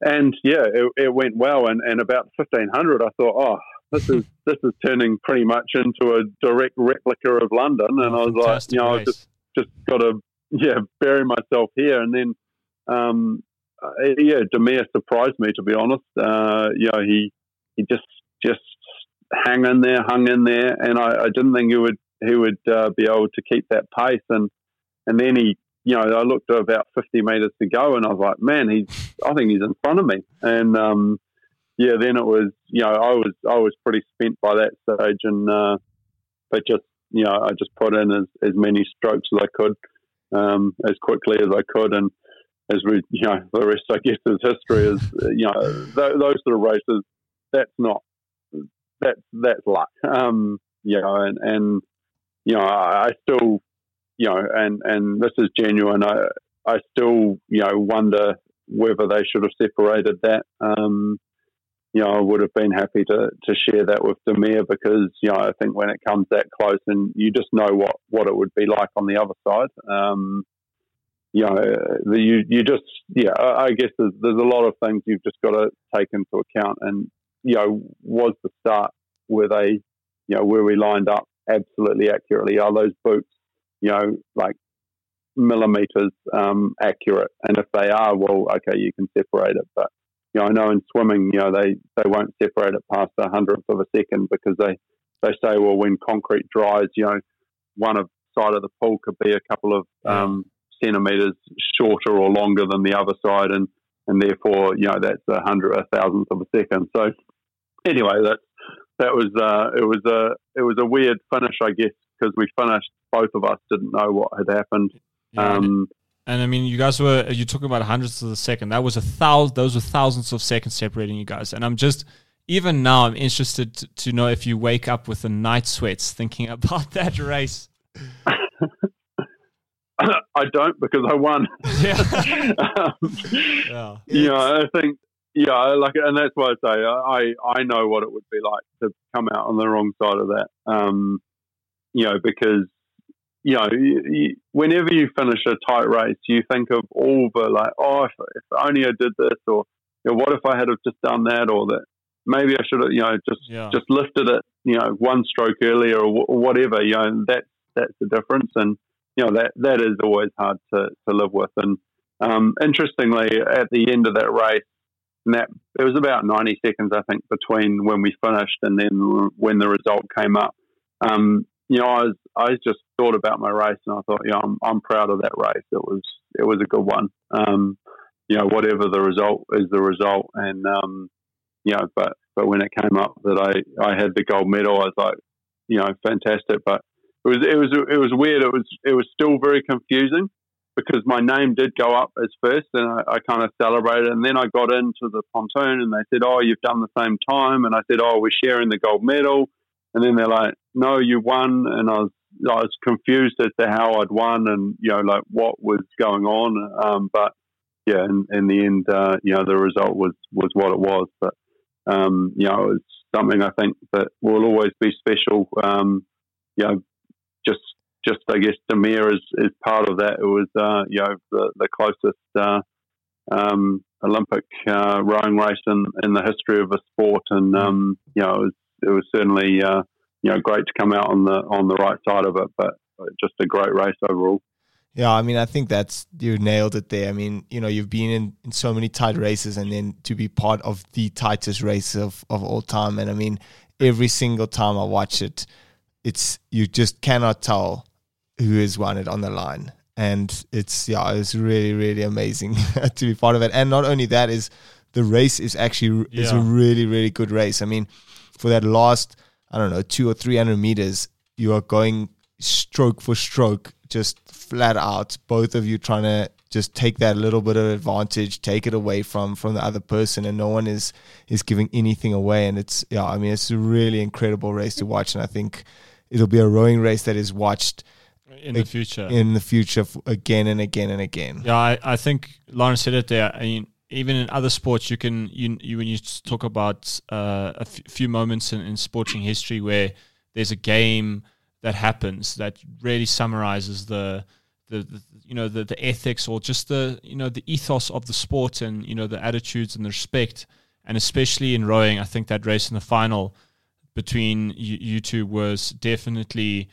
and yeah, it, it, went well. And, and about 1500, I thought, oh, this is *laughs* this is turning pretty much into a direct replica of London, and oh, I was like, you know, race. I just just got to yeah bury myself here, and then um, uh, yeah, Damir surprised me to be honest. Uh, you know, he he just just hung in there, hung in there, and I, I didn't think he would he would uh, be able to keep that pace, and and then he. You know, I looked at about 50 meters to go, and I was like, "Man, he's. I think he's in front of me." And um, yeah, then it was you know I was I was pretty spent by that stage, and uh, but just you know I just put in as, as many strokes as I could, um, as quickly as I could, and as we you know the rest I guess is history. Is you know th- those sort of races that's not that's that's luck, um, you know, and, and you know, I, I still, you know, and and this is genuine. I I still, you know, wonder whether they should have separated that. Um, you know, I would have been happy to, to share that with Damir because, you know, I think when it comes that close and you just know what, what it would be like on the other side, um, you know, you, you just, yeah, I guess there's, there's a lot of things you've just got to take into account. And, you know, was the start where they, you know, where we lined up absolutely accurately? Are those boots, you know, like millimeters um, accurate? And if they are, well, okay, you can separate it. But you know, I know in swimming, you know, they, they won't separate it past a hundredth of a second because they, they say, well, when concrete dries, you know, one of side of the pool could be a couple of um, centimeters shorter or longer than the other side, and and therefore, you know, that's a hundred, a thousandth of a second. So, anyway, that that was uh, it was a it was a weird finish, I guess, because we finished. Both of us didn't know what had happened. Yeah, um, and I mean, you guys were you talking about hundreds of a second. That was a thousand. Those were thousands of seconds separating you guys. And I'm just even now I'm interested to, to know if you wake up with the night sweats thinking *laughs* about that race. *laughs* *coughs* I don't because I won. *laughs* *laughs* Yeah. um, yeah. You know, I think yeah, like, and that's why I say I I know what it would be like to come out on the wrong side of that. Um, you know, because you know, you, you, whenever you finish a tight race, you think of all the like, oh, if, if only I did this, or you know, what if I had have just done that, or that maybe I should have, you know, just yeah. just lifted it, you know, one stroke earlier, or, w- or whatever. You know, that that's the difference, and you know that that is always hard to to live with. And um, interestingly, at the end of that race, that it was about ninety seconds, I think, between when we finished and then when the result came up. Um, you know, I was I just thought about my race and I thought, you know, I'm I'm proud of that race. It was it was a good one. Um, you know, whatever the result is the result, and um, you know, but but when it came up that I I had the gold medal, I was like, you know, fantastic. But it was it was it was weird. It was it was still very confusing because my name did go up as first, and I, I kind of celebrated. And then I got into the pontoon, and they said, "Oh, you've done the same time," and I said, "Oh, we're sharing the gold medal." And then they're like, "No, you won," and I was I was confused as to how I'd won and you know like what was going on. Um, but yeah, in, in the end, uh, you know, the result was was what it was. But um, you know, it was something I think that will always be special. Um, you know, just I guess Damir is is part of that. It was uh, you know the the closest. Uh, um, Olympic uh, rowing race in, in the history of a sport, and um, you know it was it was certainly uh, you know great to come out on the on the right side of it, but just a great race overall. Yeah, I mean, I think that's you nailed it there. I mean, you know, you've been in, in so many tight races, and then to be part of the tightest race of, of all time. And I mean, every single time I watch it, it's you just cannot tell who has won it on the line. And it's yeah, it's really really amazing *laughs* to be part of it. And not only that is the race is actually yeah. is a really really good race. I mean, for that last I don't know two or three hundred meters, you are going stroke for stroke, just flat out. Both of you trying to just take that little bit of advantage, take it away from from the other person, and no one is is giving anything away. And it's yeah, I mean it's a really incredible race to watch, and I think it'll be a rowing race that is watched in the future in the future again and again and again. Yeah, I, I think Lawrence said it there. I mean, even in other sports, you can you, you when you talk about uh, a f- few moments in, in sporting history where there's a game that happens that really summarizes the, the, the you know the, the ethics or just the you know the ethos of the sport and you know the attitudes and the respect and especially in rowing, I think that race in the final between you, you two was definitely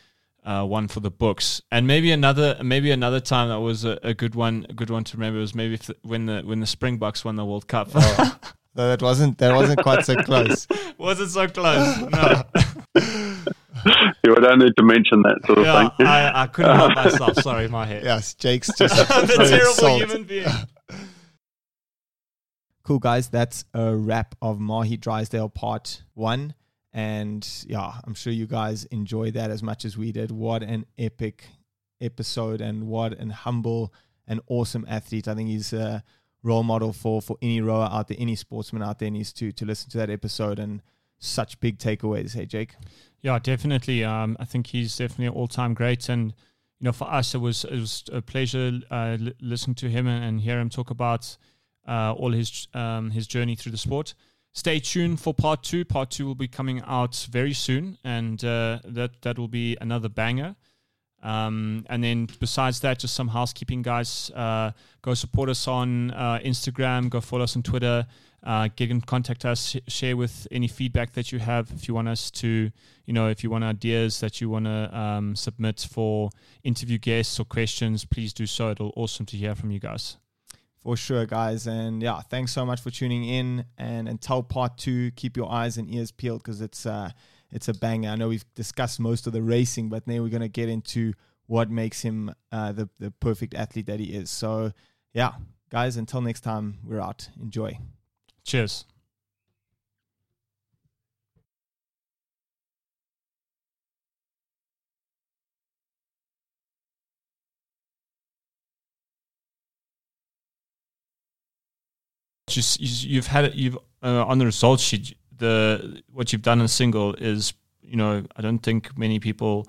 uh, one for the books. And maybe another maybe another time that was a, a good one a good one to remember was maybe the, when the when the Springboks won the World Cup. Oh, no, that wasn't that wasn't quite so close. *laughs* wasn't so close? No. you don't need to mention that sort of yeah, thing. I, I couldn't help myself. Sorry, my head. *laughs* Yes, Jake's *laughs* just the terrible salt. human being. Cool, guys. That's a wrap of Mahé Drysdale Part 1. And yeah, I'm sure you guys enjoyed that as much as we did. What an epic episode and what an humble and awesome athlete. I think he's a role model for for any rower out there, any sportsman out there needs to to listen to that episode and such big takeaways. Hey, Jake. Yeah, definitely. Um, I think he's definitely an all-time great, and you know, for us, it was it was a pleasure uh, li- listening to him and, and hear him talk about uh, all his um, his journey through the sport. Stay tuned for part two. Part two will be coming out very soon, and uh, that that will be another banger. Um, and then besides that, just some housekeeping, guys. Uh, go support us on uh, Instagram. Go follow us on Twitter. Uh, get in contact us. Sh- share with any feedback that you have. If you want us to, you know, if you want ideas that you want to um, submit for interview guests or questions, please do so. It'll awesome to hear from you guys. For sure, guys. And yeah, thanks so much for tuning in. And until part two, keep your eyes and ears peeled because it's uh, it's a banger. I know we've discussed most of the racing, but now we're gonna get into what makes him uh, the the perfect athlete that he is. So yeah, guys. Until next time, we're out. Enjoy. Cheers. Just you've had it. You've uh, on the results sheet. The what you've done in a single is you know I don't think many people